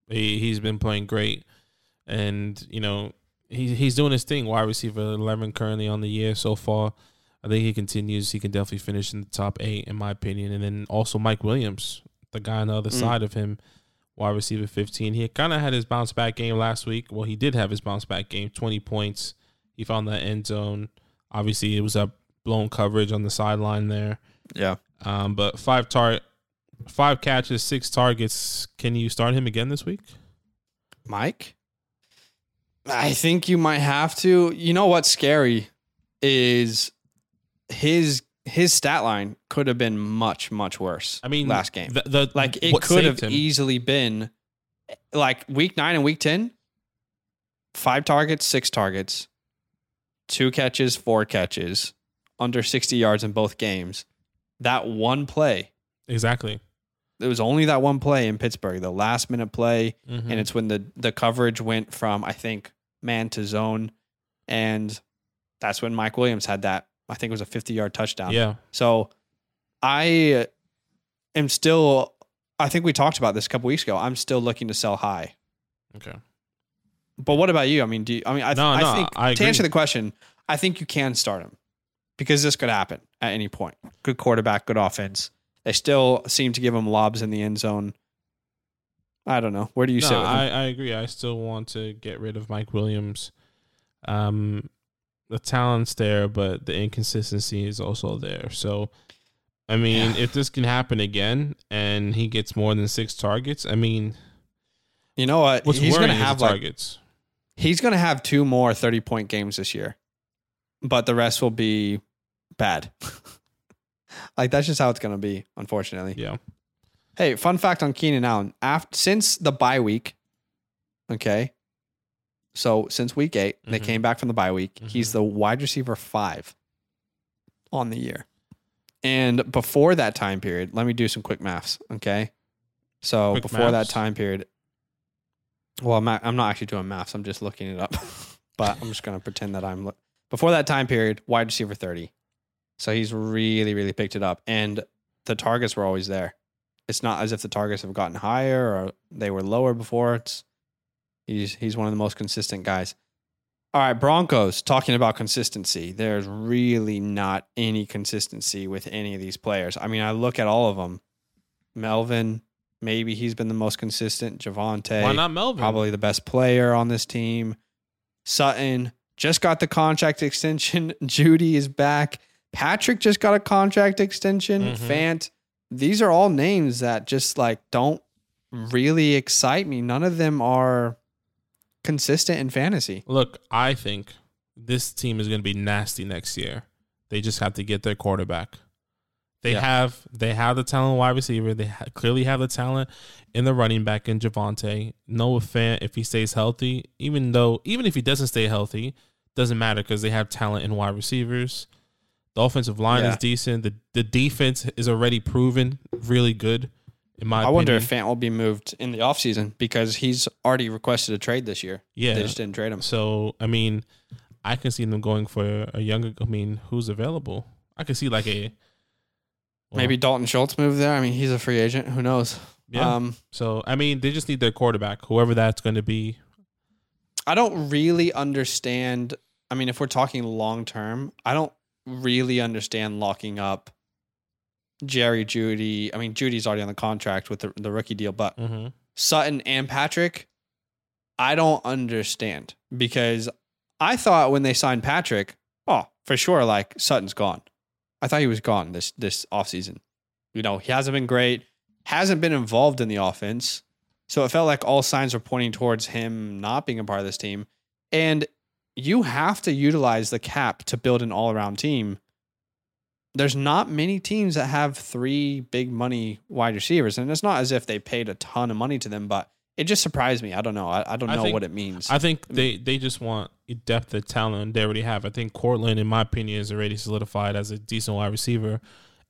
he he's been playing great, and you know he he's doing his thing. Wide receiver eleven currently on the year so far. I think he continues. He can definitely finish in the top eight, in my opinion. And then also Mike Williams, the guy on the other Mm. side of him, wide receiver 15. He kind of had his bounce back game last week. Well, he did have his bounce back game, 20 points. He found that end zone. Obviously, it was a blown coverage on the sideline there. Yeah. Um, but five tar, five catches, six targets. Can you start him again this week? Mike? I think you might have to. You know what's scary is his his stat line could have been much much worse. I mean, last game, the, the like it could have him- easily been like week nine and week ten, five targets, six targets, two catches, four catches, under sixty yards in both games. That one play, exactly. it was only that one play in Pittsburgh, the last minute play Mhm. and it's when the the coverage went from I think man to zone, and that's when Mike Williams had that. I think it was a 50 yard touchdown. yeah, So I am still. I think we talked about this a couple weeks ago. I'm still looking to sell high. okay. But what about you? I mean, do you, I mean I, No, I no, think I to answer the question, I think you can start him because this could happen at any point. Good quarterback, good offense. They still seem to give him lobs in the end zone. I don't know. Where do you no, sit? I, I agree. I still want to get rid of Mike Williams. Um, the talent's there, but the inconsistency is also there. So, I mean, Yeah. if this can happen again and he gets more than six targets, I mean, You know what? what's he's gonna have like targets. he's gonna have two more 30 point games this year. But the rest will be bad. like that's just how it's gonna be, unfortunately. yeah, Hey, fun fact on Keenan Allen. After since the bye week, Okay. So since week 8 they Mhm. came back from the bye week. He's Mhm. the wide receiver five on the year. And before that time period, let me do some quick maths. Okay. So Quick before that time period, well, I'm not, I'm not actually doing maths. I'm just looking it up, but I'm just going to pretend that I'm. Look- before that time period, wide receiver 30. So he's really, really picked it up. And the targets were always there. It's not as if the targets have gotten higher or they were lower before. It's he's he's one of the most consistent guys. All right, Broncos, talking about consistency. There's really not any consistency with any of these players. I mean, I look at all of them. Melvin, maybe he's been the most consistent. Javonte, Why not Melvin? probably the best player on this team. Sutton just got the contract extension. Jeudy is back. Patrick just got a contract extension. Mhm. Fant. These are all names that just like don't really excite me. None of them are consistent in fantasy. Look, I think this team is going to be nasty next year. They just have to get their quarterback. They Yeah. have they have the talent wide receiver. They ha- clearly have the talent in the running back in Javonte. Noah Fant, if he stays healthy, even though even if he doesn't stay healthy, doesn't matter because they have talent in wide receivers. The offensive line Yeah. is decent. The the defense is already proven really good. In my I wonder if Fant will be moved in the offseason because he's already requested a trade this year. yeah, They just didn't trade him. So I mean, I can see them going for a younger. I mean, who's available? I can see like a well, Maybe Dalton Schultz moved there. I mean, he's a free agent. Who knows? Yeah. Um, so I mean, they just need their quarterback, whoever that's going to be. I don't really understand. I mean, if we're talking long term, I don't really understand locking up Jerry Jeudy. I mean, Jeudy's already on the contract with the, the rookie deal, but Mm-hmm. Sutton and Patrick, I don't understand because I thought when they signed Patrick, oh, for sure, like Sutton's gone. I thought he was gone this this offseason. You know, he hasn't been great, hasn't been involved in the offense. So it felt like all signs were pointing towards him not being a part of this team. And you have to utilize the cap to build an all around team. There's not many teams that have three big money wide receivers. And it's not as if they paid a ton of money to them, but it just surprised me. I don't know. I, I don't I know think- what it means. I think they they just want depth of talent. They already have. I think Courtland, in my opinion, is already solidified as a decent wide receiver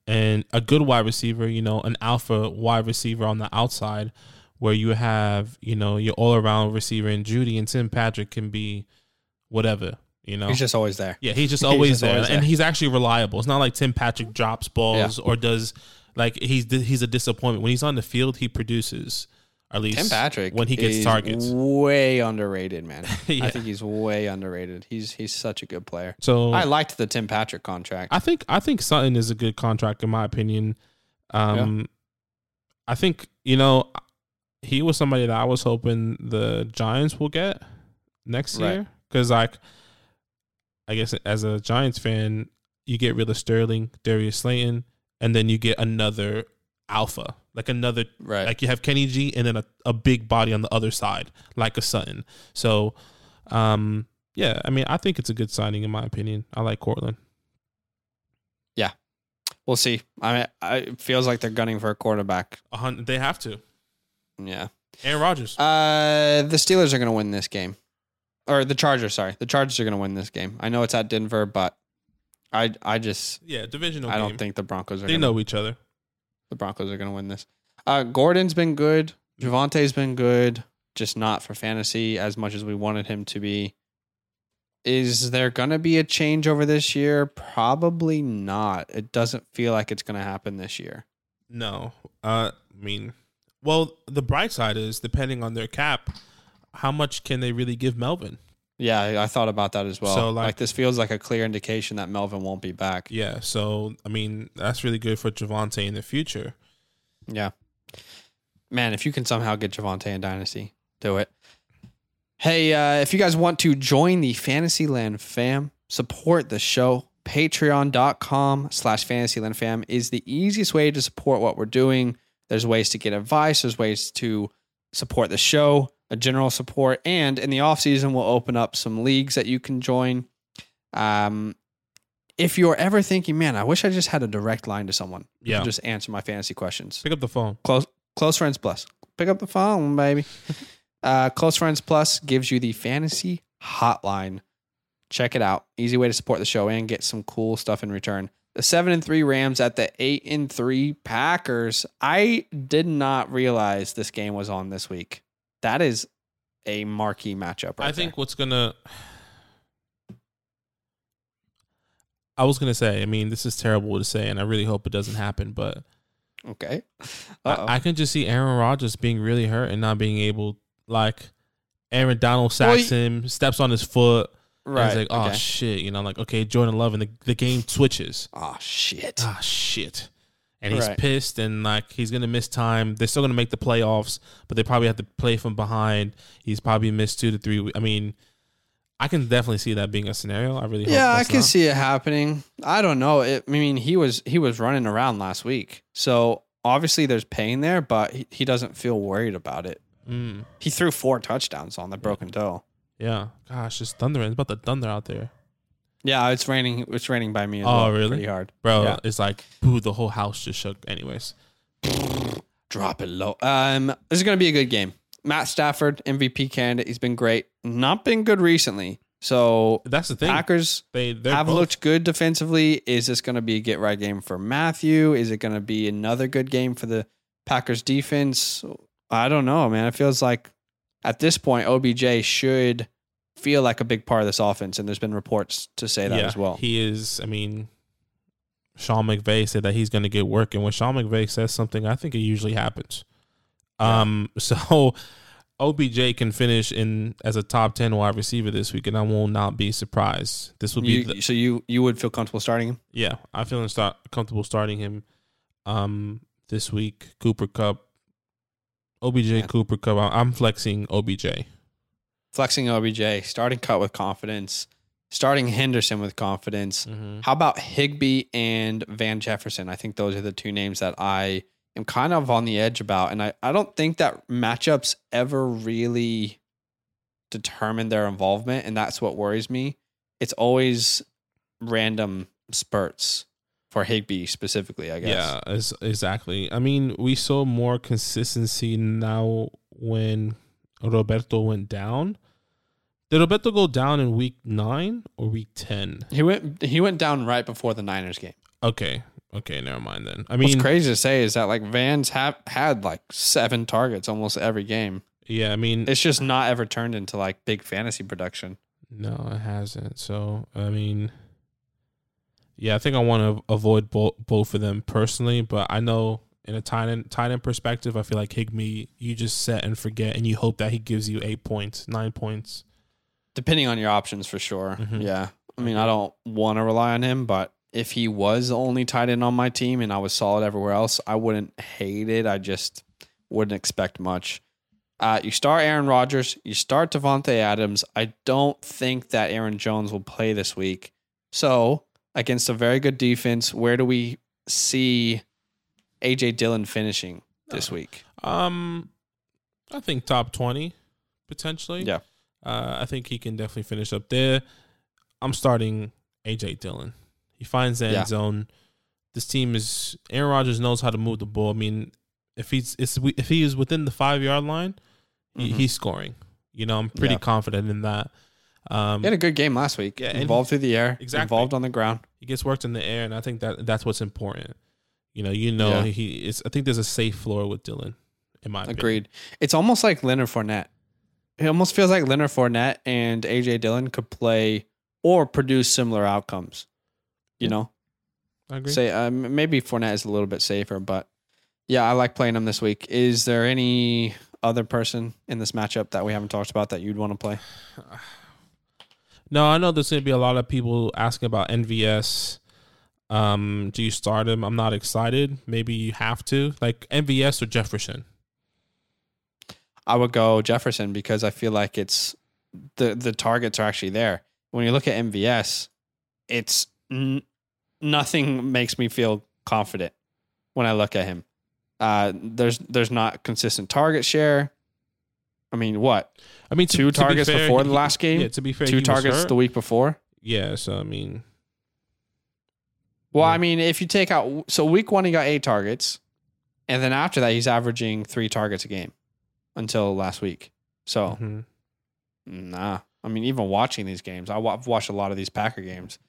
and a good wide receiver. You know, an alpha wide receiver on the outside, where you have you know your all around receiver and Jeudy and Tim Patrick can be whatever. You know, He's just always there. Yeah, he's just He's always just there, always and he's actually reliable. It's not like Tim Patrick drops balls or does like he's he's a disappointment when he's on the field. He produces at least Tim Patrick when he gets targets. Way underrated, man. Yeah. I think he's way underrated. He's he's such a good player. So I liked the Tim Patrick contract. I think I think Sutton is a good contract in my opinion. Um, I think you know he was somebody that I was hoping the Giants will get next Right. year because like I guess as a Giants fan, you get rid of Sterling, Darius Slayton, and then you get another alpha, like another right. like you have Kenny G and then a, a big body on the other side, like a Sutton. So, um, yeah, I mean, I think it's a good signing in my opinion. I like Courtland. Yeah, we'll see. I mean, I, it feels like they're gunning for a quarterback. A hundred, they have to. Yeah. Aaron Rodgers. Uh, the Steelers are going to win this game, or the Chargers. Sorry, the Chargers are going to win this game. I know it's at Denver, but I I just yeah, divisional I game. don't think the Broncos are. they gonna, know each other. the Broncos are going to win this. Uh, Gordon's been good. Javonte's been good, just not for fantasy as much as we wanted him to be. Is there going to be a change over this year? Probably not. It doesn't feel like it's going to happen this year. No, uh, I mean, well, the bright side is depending on their cap, how much can they really give Melvin? Yeah, I, I thought about that as well. So, like, like- this feels like a clear indication that Melvin won't be back. Yeah, so I mean, that's really good for Javonte in the future. Yeah. Man, if you can somehow get Javonte in Dynasty, do it. Hey, uh, if you guys want to join the Fantasyland fam, support the show, patreon.com slash Fantasyland fam is the easiest way to support what we're doing. There's ways to get advice, there's ways to support the show, a general support, and in the off season, we'll open up some leagues that you can join. Um, if you're ever thinking, man, I wish I just had a direct line to someone, Yeah. just answer my fantasy questions Pick up the phone. close close friends plus pick up the phone baby Uh, Close Friends Plus gives you the fantasy hotline. Check it out. Easy way to support the show and get some cool stuff in return. The seven and three Rams at the eight and three Packers. I did not realize this game was on this week. That is a marquee matchup. Right I think what's gonna. I was gonna say. I mean, this is terrible to say, and I really hope it doesn't happen. But okay. I, I can just see Aaron Rodgers being really hurt and not being able, like, Aaron Donald Well, sacks him, steps on his foot. and right. It's like, oh okay. shit, you know, like okay, Jordan Love, and the, the game switches. oh shit. Oh shit, and he's Right. pissed, and like he's gonna miss time. They're still gonna make the playoffs, but they probably have to play from behind. He's probably missed two to three. I mean, I can definitely see that being a scenario. I really hope Yeah, I can not. see it happening. I don't know. It, I mean, he was he was running around last week, so obviously there's pain there, but he, he doesn't feel worried about it. Mm, He threw four touchdowns on the broken toe. yeah, gosh, it's thundering. It's about to thunder out there, Yeah, it's raining. It's raining by me as Oh, well. really? Pretty hard, bro. Yeah. It's like, boo, the whole house just shook. Anyways, Drop it low. Um, this is going to be a good game. Matt Stafford, MVP candidate. He's been great. Not been good recently. So that's the thing. Packers they they have both, looked good defensively. Is this going to be a get right game for Matthew? Is it going to be another good game for the Packers defense? I don't know, man. It feels like at this point, OBJ should feel like a big part of this offense, and there's been reports to say that yeah, as well. He is. I mean, Sean McVay said that he's going to get work, and when Sean McVay says something, I think it usually happens. Um, so OBJ can finish in as a top ten wide receiver this week, and I will not be surprised. This will be You, the, so you you would feel comfortable starting him? yeah. I feel start comfortable starting him. Um, this week, Cooper Kupp, OBJ, Yeah. Cooper Kupp. I'm flexing OBJ. Flexing OBJ, starting cut with confidence, starting Henderson with confidence. Mm-hmm. How about Higbee and Van Jefferson? I think those are the two names that I am kind of on the edge about. And I, I don't think that matchups ever really determine their involvement. And that's what worries me. It's always random spurts for Higbee specifically, I guess. Yeah, exactly. I mean, we saw more consistency now when Roberto went down. Did Roberto go down in week nine or week ten? He went he went down right before the Niners game. Okay, okay, never mind then. I What's mean, crazy to say is that like Vans have had like seven targets almost every game. yeah, I mean, It's just not ever turned into like big fantasy production. no, it hasn't. So, I mean, yeah, I think I want to avoid both both of them personally, but I know in a tight end tight end perspective, I feel like Higbee, you just set and forget, and you hope that he gives you eight points, nine points. Depending on your options for sure. Mhm. Yeah. I mean, I don't want to rely on him, but if he was the only tight end on my team and I was solid everywhere else, I wouldn't hate it. I just wouldn't expect much. Uh, you start Aaron Rodgers, you start Davante Adams. I don't think that Aaron Jones will play this week. So, against a very good defense, where do we see AJ Dillon finishing this week? Um, I think top twenty potentially. Yeah. Uh, I think he can definitely finish up there. I'm starting AJ Dillon. He finds the end Yeah. zone. This team is Aaron Rodgers knows how to move the ball. I mean, if he's if he is within the five yard line, he, Mhm. he's scoring. You know, I'm pretty Yeah. confident in that. Um, He had a good game last week. Yeah, involved through the air, Exactly. involved on the ground. he gets worked in the air, and I think that that's what's important. You know, you know, Yeah. he is. I think there's a safe floor with Dillon. In my opinion. Agreed. It's almost like Leonard Fournette. It almost feels like Leonard Fournette and AJ Dillon could play or produce similar outcomes. You Yeah. know, I agree. say um, maybe Fournette is a little bit safer, but yeah, I like playing him this week. Is there any other person in this matchup that we haven't talked about that you'd want to play? No, I know there's going to be a lot of people asking about MVS. Um, do you start him? I'm not excited. Maybe you have to. Like MVS or Jefferson. I would go Jefferson because I feel like it's the the targets are actually there. When you look at MVS, it's n- nothing makes me feel confident when I look at him. Uh, there's there's not consistent target share. I mean, what I mean, to- two to be targets fair, before the last game? Yeah, to be fair, two targets the week before. Yeah, so I mean, Well, Yeah. I mean, if you take out so week one he got eight targets, and then after that he's averaging three targets a game until last week. So Mhm. nah. I mean, even watching these games, I I've watched a lot of these Packer games.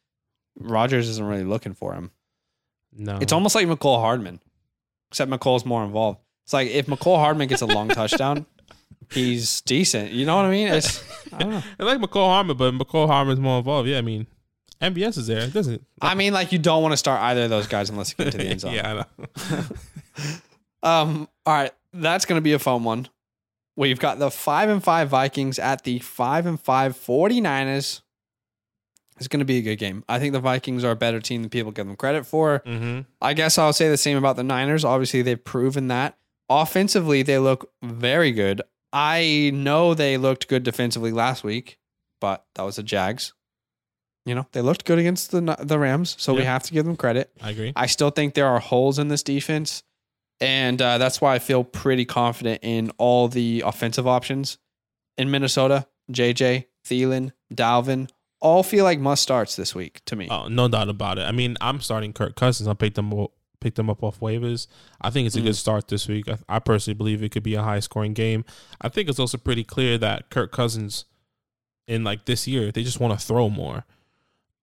Rodgers isn't really looking for him. No, It's almost like Mecole Hardman, except Mecole's more involved. It's like if Mecole Hardman gets a long touchdown, he's decent. You know what I mean? It's I don't know. I like Mecole Harmon, but Mecole Harmon's more involved. Yeah, I mean, MVS is there. It doesn't. It? I mean, like you don't want to start either of those guys unless you get to the end zone. yeah, I know. Um. All right, that's gonna be a fun one. We've got the five and five Vikings at the five and five 49ers. It's gonna be a good game. I think the Vikings are a better team than people give them credit for. mm-hmm. I guess I'll say the same about the Niners. Obviously, they've proven that. Offensively, they look very good. I know they looked good defensively last week, but that was the Jags. You know, they looked good against the the Rams, so we have to give them credit. I agree. I still think there are holes in this defense, and uh, that's why I feel pretty confident in all the offensive options in Minnesota. JJ, Thielen, Dalvin, all feel like must starts this week to me. Oh, no doubt about it. I mean, I'm starting Kirk Cousins. I picked them up, picked them up off waivers. I think it's a Mm. good start this week. I, I personally believe it could be a high scoring game. I think it's also pretty clear that Kirk Cousins in like this year, they just want to throw more.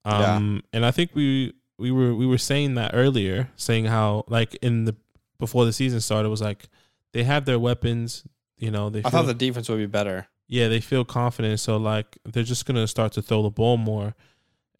Yeah. Um and I think we we were we were saying that earlier, saying how like in the before the season started was like they have their weapons, you know, they I feel, thought the defense would be better. yeah, they feel confident. So like they're just gonna start to throw the ball more,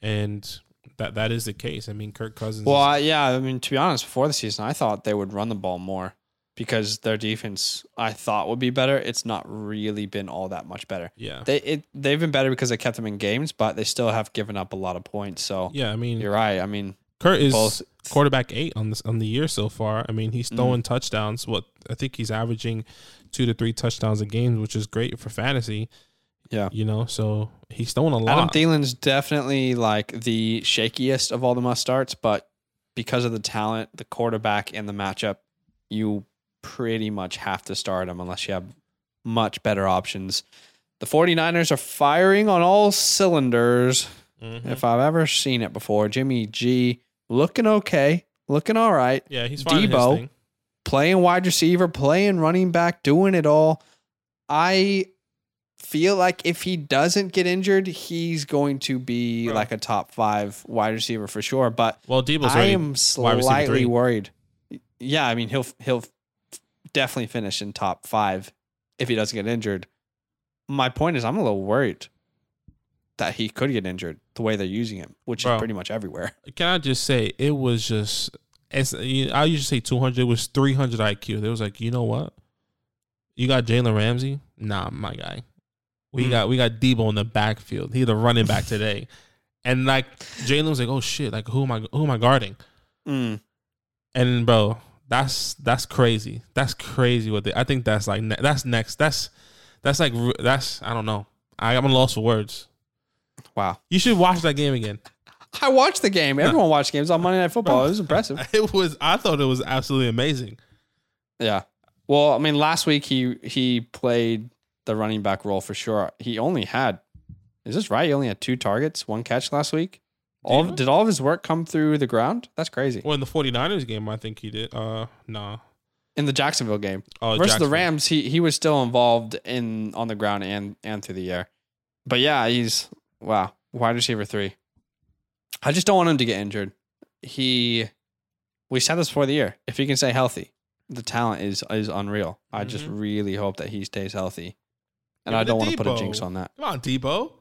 and that that is the case. I mean, Kirk Cousins. Well, I, yeah, I mean, to be honest, before the season, I thought they would run the ball more because their defense, I thought, would be better. It's not really been all that much better. yeah, They it they've been better because they kept them in games, but they still have given up a lot of points. So yeah. I mean, you're right. I mean, Kurt is quarterback eight on this on the year so far. I mean, he's Mm-hmm. throwing touchdowns. What I think he's averaging two to three touchdowns a game, which is great for fantasy. Yeah. you know, so he's throwing a lot. Adam Thielen's definitely like the shakiest of all the must starts, but because of the talent, the quarterback, and the matchup, you pretty much have to start him unless you have much better options. The 49ers are firing on all cylinders. Mhm. If I've ever seen it before, Jimmy G looking okay, looking all right, yeah, he's his Deebo. playing wide receiver, playing running back, doing it all. I feel like if he doesn't get injured, he's going to be Bro. like a top five wide receiver for sure. But Well, Deebo's I am slightly worried. Yeah, I mean he'll he'll definitely finish in top five if he doesn't get injured. My point is, I'm a little worried that he could get injured the way they're using him, which Bro. is pretty much everywhere. Can I just say it was just? It's, I to say two hundred. It was three hundred IQ. They was like, you know what? You got Jalen Ramsey? Nah, my guy. We Mm. got we got Deebo in the backfield. He the running back today, and like Jalen was like, oh shit, like who am I? Who am I guarding? Mm. And bro, that's that's crazy. That's crazy. What they? I think that's like ne- that's next. That's that's like that's I don't know. I, I'm lost for words. Wow. You should watch that game again. I watched the game. Everyone watched games on Monday Night Football. It was impressive. It was. I thought it was absolutely amazing. Yeah. Well, I mean, last week he he played the running back role for sure. He only had, is this right? He only had two targets, one catch last week. All of, Did he? did all of his work come through the ground? That's crazy. Well, in the 49ers game, I think he did. Uh, nah. In the Jacksonville game Oh, versus the Rams, he he was still involved in on the ground and and through the air. But yeah, he's wow wide receiver three. I just don't want him to get injured. He, we said this before the year. If he can stay healthy, the talent is is unreal. I just Mhm. really hope that he stays healthy, and Give I don't want to put a jinx on that. Come on, Deebo.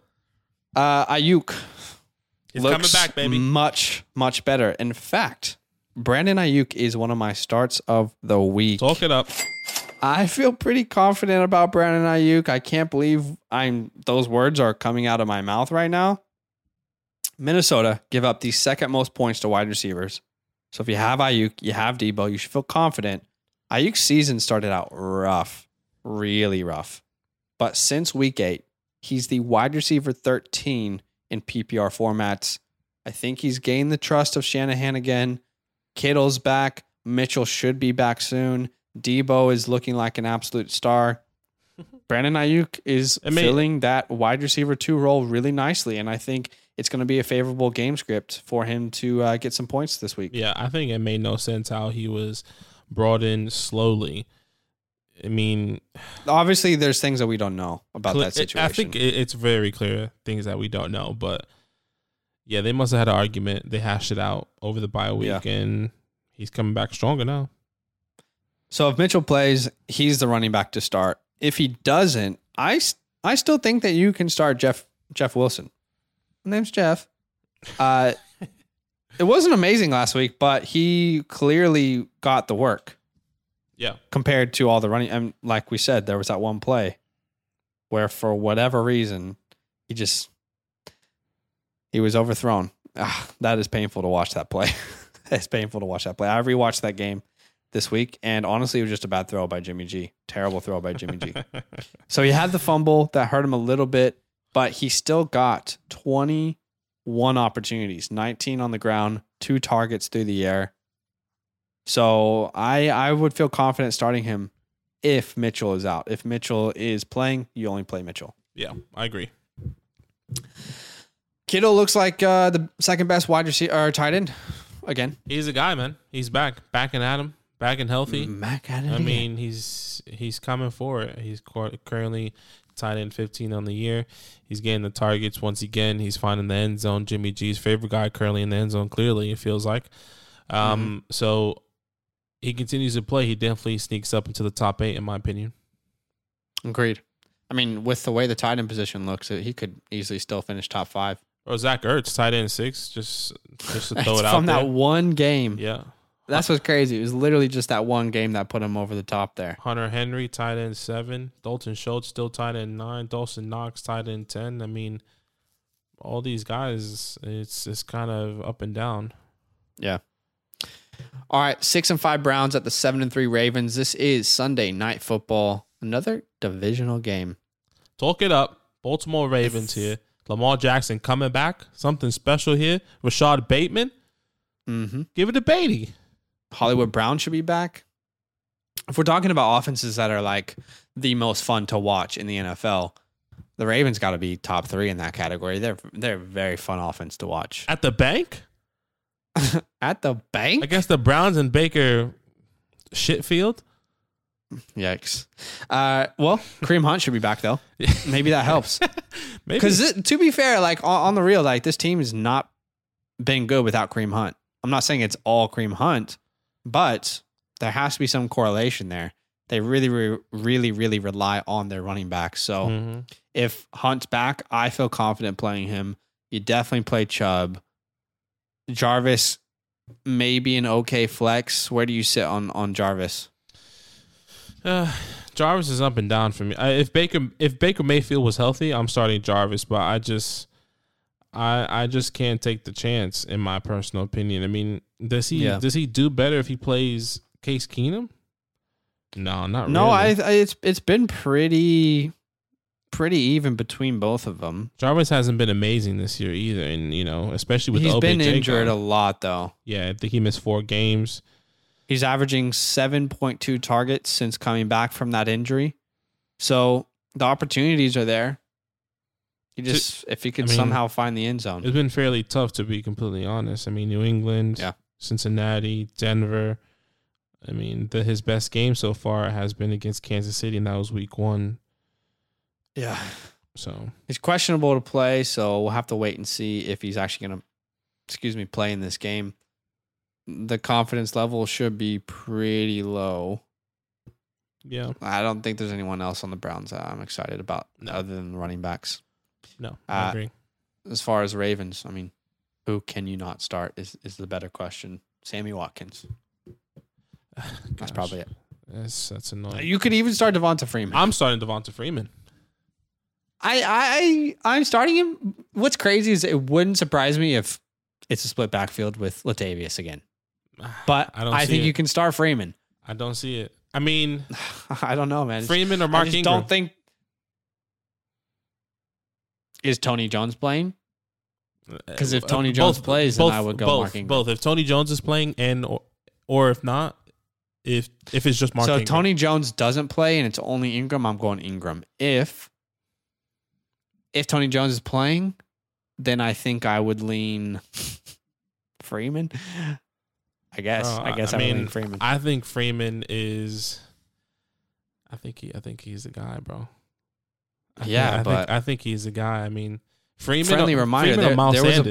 Uh, Aiyuk He's looks coming back, baby. much much better. In fact, Brandon Aiyuk is one of my starts of the week. Talk it up. I feel pretty confident about Brandon Aiyuk. I can't believe I'm those words are coming out of my mouth right now. Minnesota give up the second most points to wide receivers. So if you have Aiyuk, you have Deebo, you should feel confident. Aiyuk's season started out rough, really rough. But since week eight, he's the wide receiver 13 in PPR formats. I think he's gained the trust of Shanahan again. Kittle's back. Mitchell should be back soon. Deebo is looking like an absolute star. Brandon Aiyuk is filling that wide receiver two role really nicely, and I think it's going to be a favorable game script for him to uh, get some points this week. Yeah, I think it made no sense how he was brought in slowly. I mean, Obviously, there's things that we don't know about Cle- that situation. I think it's very clear things that we don't know, but yeah, they must have had an argument. They hashed it out over the bye week, Yeah. and he's coming back stronger now. So if Mitchell plays, he's the running back to start. If he doesn't, I I still think that you can start Jeff Jeff Wilson. His name's Jeff. Uh, it wasn't amazing last week, but he clearly got the work Yeah, compared to all the running. And like we said, there was that one play where, for whatever reason, he just he was overthrown. Ah, that is painful to watch that play. it's painful to watch that play. I rewatched that game this week, and honestly, it was just a bad throw by Jimmy G. Terrible throw by Jimmy G. So he had the fumble that hurt him a little bit, but he still got 21 opportunities, 19 on the ground, two targets through the air. So I I would feel confident starting him if Mitchell is out. If Mitchell is playing, you only play Mitchell. yeah, I agree. Kittle looks like uh, the second best wide receiver or tight end again. He's a guy, man. He's back, back and at him, back and healthy. Mac at it I again. mean, he's he's coming for it. He's currently tied in 15 on the year. He's getting the targets once again. He's finding the end zone. Jimmy G's favorite guy currently in the end zone. Clearly, it feels like. Um, so he continues to play. He definitely sneaks up into the top eight, in my opinion. agreed. I mean, with the way the tight end position looks, he could easily still finish top five. Or Zach Ertz, tight end six, just just to throw it out from there. that one game. yeah, That's what's crazy. It was literally just that one game that put him over the top there. Hunter Henry, tight end seven. Dalton Schultz still tight end nine. Dawson Knox, tight end ten. I mean, all these guys, it's it's kind of up and down. Yeah. All right, six and five Browns at the seven and three Ravens. This is Sunday night football. Another divisional game. Talk it up. Baltimore Ravens here. Lamar Jackson coming back. Something special here. Rashod Bateman. Mm-hmm. Give it to Beatty. Hollywood Brown should be back. If we're talking about offenses that are like the most fun to watch in the NFL, the Ravens got to be top three in that category. They're they're a very fun offense to watch. At the bank? At the bank, I guess the Browns and Baker Shitfield. yikes. Uh, well, Kareem Hunt should be back though. Maybe that helps. Maybe. Because to be fair, like on, on the real, like this team has not been good without Kareem Hunt. I'm not saying it's all Kareem Hunt, but there has to be some correlation there. They really, really, really, really rely on their running back. So Mhm. if Hunt's back, I feel confident playing him. You definitely play Chubb. Jarvis, maybe an okay flex. Where do you sit on on Jarvis? Uh, Jarvis is up and down for me. I, if Baker if Baker Mayfield was healthy, I'm starting Jarvis, but I just I I just can't take the chance in my personal opinion. I mean, does he Yeah. does he do better if he plays Case Keenum? No, not No, I, really. I it's it's been pretty pretty even between both of them. Jarvis hasn't been amazing this year either, and you know, especially with He's been injured a lot though. Yeah, I think he missed four games. He's averaging 7.2 targets since coming back from that injury. So the opportunities are there. He just if he could I mean, somehow find the end zone. It's been fairly tough to be completely honest. I mean, New England, Yeah. Cincinnati, Denver. I mean, the, his best game so far has been against Kansas City, and that was Week One. Yeah. So He's questionable to play, so we'll have to wait and see if he's actually going to excuse me, play in this game. The confidence level should be pretty low. yeah, I don't think there's anyone else on the Browns that I'm excited about No. other than the running backs. No, Uh, agree. as far as Ravens, I mean, who can you not start is, is the better question. Sammy Watkins. That's probably it. That's that's annoying. You could even start Devonta Freeman. I'm starting Devonta Freeman. I, I I'm starting him. What's crazy is it wouldn't surprise me if it's a split backfield with Latavius again. But I I, don't see think it. you can start Freeman. I don't see it. I mean, I don't know, man. Freeman or Mark I just Ingram. don't think is Tony Jones playing? Because if Uh, Tony Jones both, plays, then I would go both, Mark. Both. If Tony Jones is playing, and or, or if not, if if it's just Mark. so Ingram. Tony Jones doesn't play and it's only Ingram, I'm going Ingram. If if Tony Jones is playing, then I think I would lean Freeman. I guess. Uh, I guess I, would mean, Freeman. I think Freeman is. I think he. I think he's the guy, bro. I Yeah, think, I but- think, I think he's a guy. I mean, Freeman. Friendly reminder, Freeman there- Miles there was a-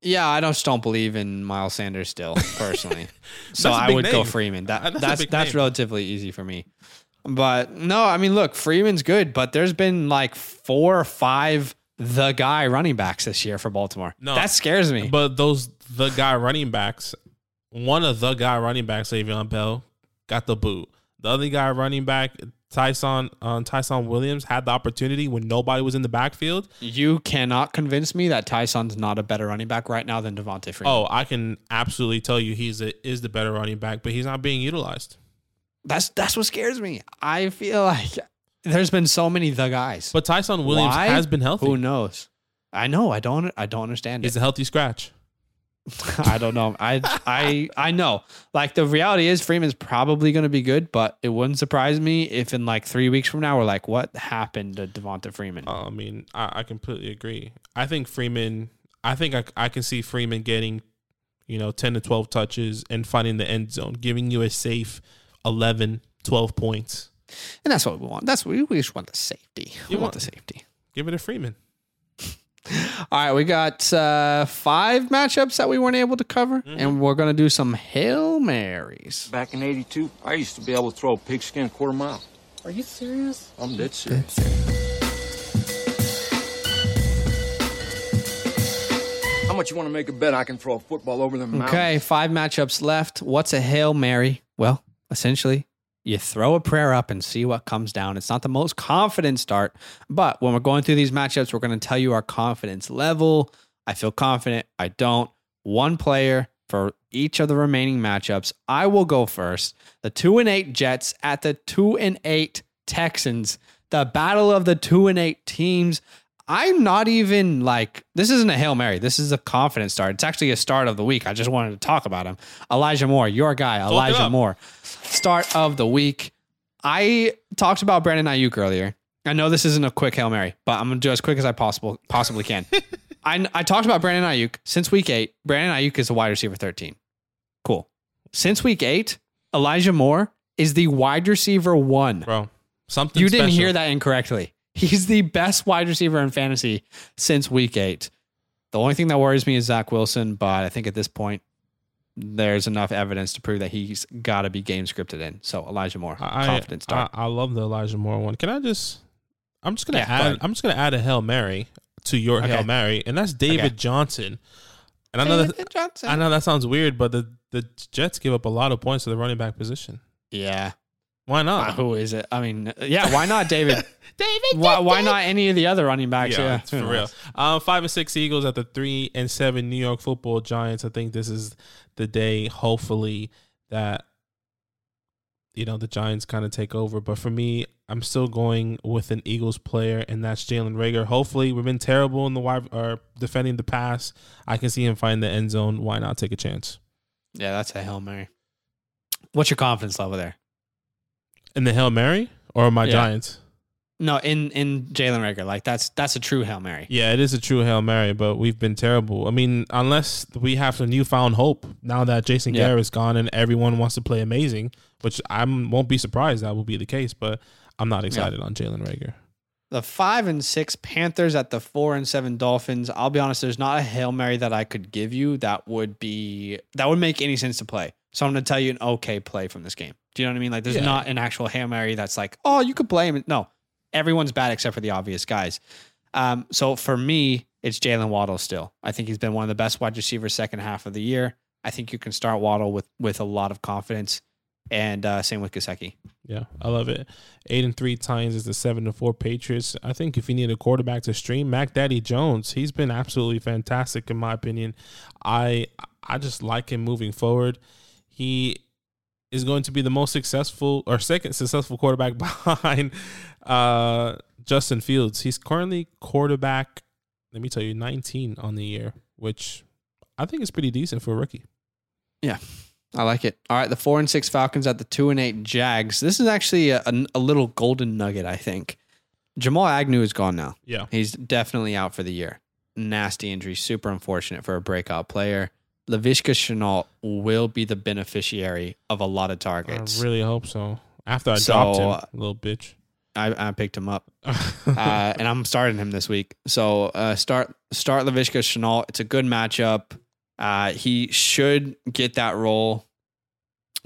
Yeah, I just don't believe in Miles Sanders still, personally. so I a I big would go. Freeman. That, That's that's that's relatively easy for me. But no, I mean, look, Freeman's good, but there's been like four or five the guy running backs this year for Baltimore. No, that scares me. But those the guy running backs, one of the guy running backs, Le'Veon Bell, got the boot. The other guy running back, Ty'Son um, Ty'Son Williams, had the opportunity when nobody was in the backfield. you cannot convince me that Ty'Son's not a better running back right now than Devonta Freeman. Oh, I can absolutely tell you he's a, is the better running back, but he's not being utilized. that's that's what scares me. I feel like there's been so many the guys. But Ty'Son Williams Why? has been healthy. Who knows? I know. I don't. I don't understand it. A healthy scratch. I don't know. I I I know. Like the reality is Freeman's probably going to be good, but it wouldn't surprise me if in like three weeks from now we're like, what happened to Devonta Freeman? Uh, I mean, I, I completely agree. I think Freeman. I think I, I can see Freeman getting, you know, ten to twelve touches and finding the end zone, giving you a safe 11, 12 points. and that's what we want. That's what we, we just want the safety. We You want want- the safety. Give it to Freeman. All right, we got uh, five matchups that we weren't able to cover, and we're gonna do some hail marys. Back in 82, I used to be able to throw a pigskin a quarter mile. Are you serious? I'm dead serious. How much you want to make a bet I can throw a football over them mountains? Okay, five matchups left. What's a hail mary? Well, essentially, you throw a prayer up and see what comes down. It's not the most confident start, but when we're going through these matchups, we're going to tell you our confidence level. I feel confident. I don't. One player for each of the remaining matchups. I will go first. The two and eight Jets at the two and eight Texans. The battle of the two and eight teams. I'm not even like this isn't a hail mary. This is a confident start. It's actually a start of the week. I just wanted to talk about him. Elijah Moore, your guy, it Elijah up. Moore. Start of the week. I talked about Brandon Aiyuk earlier. I know this isn't a quick hail mary, but I'm gonna do as quick as I possible possibly can. I I talked about Brandon Aiyuk since week eight. Brandon Aiyuk is a wide receiver 13. Cool. Since week eight, Elijah Moore is the wide receiver one. Bro, something You didn't special. hear that incorrectly. He's the best wide receiver in fantasy since week eight. The only thing that worries me is Zach Wilson, but I think at this point, there's enough evidence to prove that he's got to be game scripted in. So Elijah Moore, I, confident start. I, I love the Elijah Moore one. Can I just? I'm just gonna Yeah, add. ahead. I'm just gonna add a hail mary to your Okay. hail mary, and that's David Okay. Johnson. And I know that Johnson. I know that sounds weird, but the the Jets give up a lot of points to the running back position. Yeah. Why not? who is it? I mean, yeah. Why not David? David. why, why not any of the other running backs? Yeah, Yeah, it's for real. Um, five and six Eagles at the three and seven New York Football Giants. I think this is the day, hopefully, that you know the Giants kind of take over. But for me, I'm still going with an Eagles player, and that's Jalen Reagor. Hopefully, we've been terrible in the wide or defending the pass. I can see him find the end zone. Why not take a chance? Yeah, that's a hail mary. What's your confidence level there? In the hail mary or my Yeah. Giants? No, in in Jalen Reagor, like that's that's a true hail mary. Yeah, it is a true Hail Mary, but we've been terrible. I mean, unless we have some newfound hope now that Jason Yeah. Garrett's gone and everyone wants to play amazing, which I won't be surprised that will be the case, but I'm not excited on Jalen Reagor. The five and six Panthers at the four and seven Dolphins. I'll be honest, there's not a hail mary that I could give you that would be that would make any sense to play. So I'm going to tell you an okay play from this game. Do you know what I mean? Like, there's Yeah. not an actual hail mary that's like, oh, you could blame him. No, everyone's bad except for the obvious guys. Um, so for me, it's Jalen Waddle still. I think he's been one of the best wide receivers second half of the year. I think you can start Waddle with with a lot of confidence, and uh, same with Gesicki. Yeah, I love it. Eight and three Titans is the seven and four Patriots. I think if you need a quarterback to stream, Mac Daddy Jones, he's been absolutely fantastic in my opinion. I I just like him moving forward. He is going to be the most successful or second successful quarterback behind uh, Justin Fields. He's currently quarterback. Let me tell you, 19 on the year, which I think is pretty decent for a rookie. Yeah. I like it. All right, the four and six Falcons at the two and eight Jags. This is actually a, a, a little golden nugget, I think. Jamal Agnew is gone now. Yeah, He's definitely out for the year. Nasty injury, super unfortunate for a breakout player. Laviska Shenault will be the beneficiary of a lot of targets. I really hope so. After I So, dropped uh, him, little bitch. I, I picked him up, uh, and I'm starting him this week. So uh, start start Laviska Shenault. It's a good matchup. Uh, he should get that role.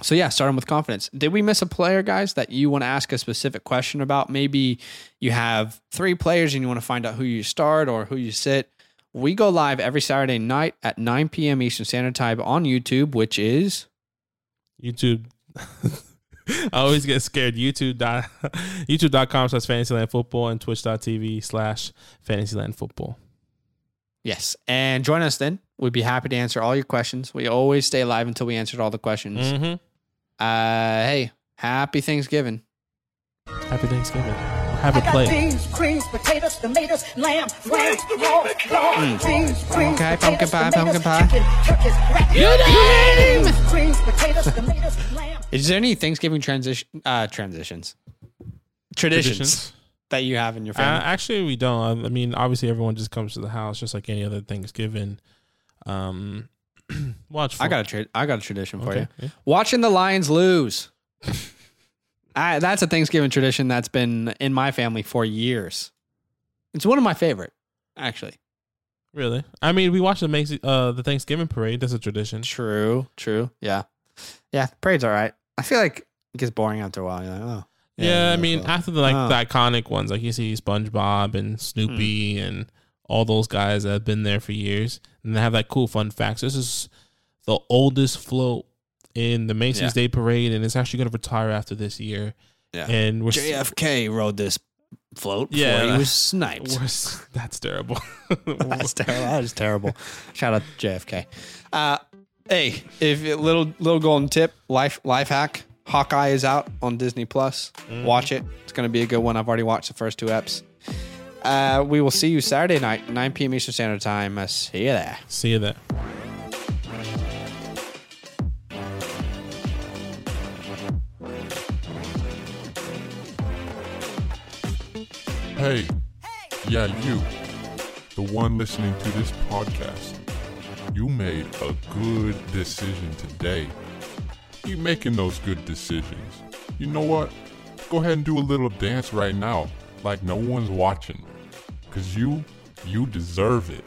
So yeah, start him with confidence. Did we miss a player, guys, that you want to ask a specific question about? Maybe you have three players and you want to find out who you start or who you sit. We go live every Saturday night at 9 p.m. Eastern Standard Time on YouTube, which is YouTube. I always get scared. YouTube dot YouTube.com slash Fantasyland Football and Twitch.tv slash Fantasyland Football. Yes. And join us then. We'd be happy to answer all your questions. We always stay live until we answered all the questions. Mm-hmm. Uh, hey, happy Thanksgiving. Happy Thanksgiving. Have I a got play. beans, greens, potatoes, tomatoes, lamb, lamb, raw, raw, beans, greens, Okay, potatoes, pumpkin pie, tomatoes, pumpkin pie. chicken, turkeys, rat- beans, greens, potatoes, tomatoes, lamb. Is there any Thanksgiving transition uh transitions? Traditions, Traditions? that you have in your Uh, family? actually, we don't. I mean, obviously, everyone just comes to the house just like any other Thanksgiving. Um, watch. I got a tra- I got a tradition for Okay, you. yeah. Watching the Lions lose. I, that's a Thanksgiving tradition that's been in my family for years. It's one of my favorite, actually. Really? I mean, we watch the makes uh the Thanksgiving parade. That's a tradition. True, true. Yeah. Yeah, parade's all right. I feel like it gets boring after a while. You're like, oh. Yeah, I mean, so- after the like Oh. the iconic ones, like you see SpongeBob and Snoopy Hmm. and all those guys that have been there for years, and they have that cool fun facts. This is the oldest float in the Macy's Yeah. Day Parade, and it's actually going to retire after this year. Yeah. And we're s- JFK rode this float Yeah, before he was sniped. s- that's terrible. That's terrible. That is terrible. Shout out to JFK. Uh, hey, if little little golden tip, life life hack. Hawkeye is out on Disney Plus. Watch it. It's going to be a good one. I've already watched the first two eps. Uh, we will see you Saturday night, 9 p.m. Eastern Standard Time. Uh, see you there. see you there. Hey, yeah, you, the one listening to this podcast, you made a good decision today. Keep making those good decisions. You know what? Go ahead and do a little dance right now, like no one's watching. Cause you, you deserve it.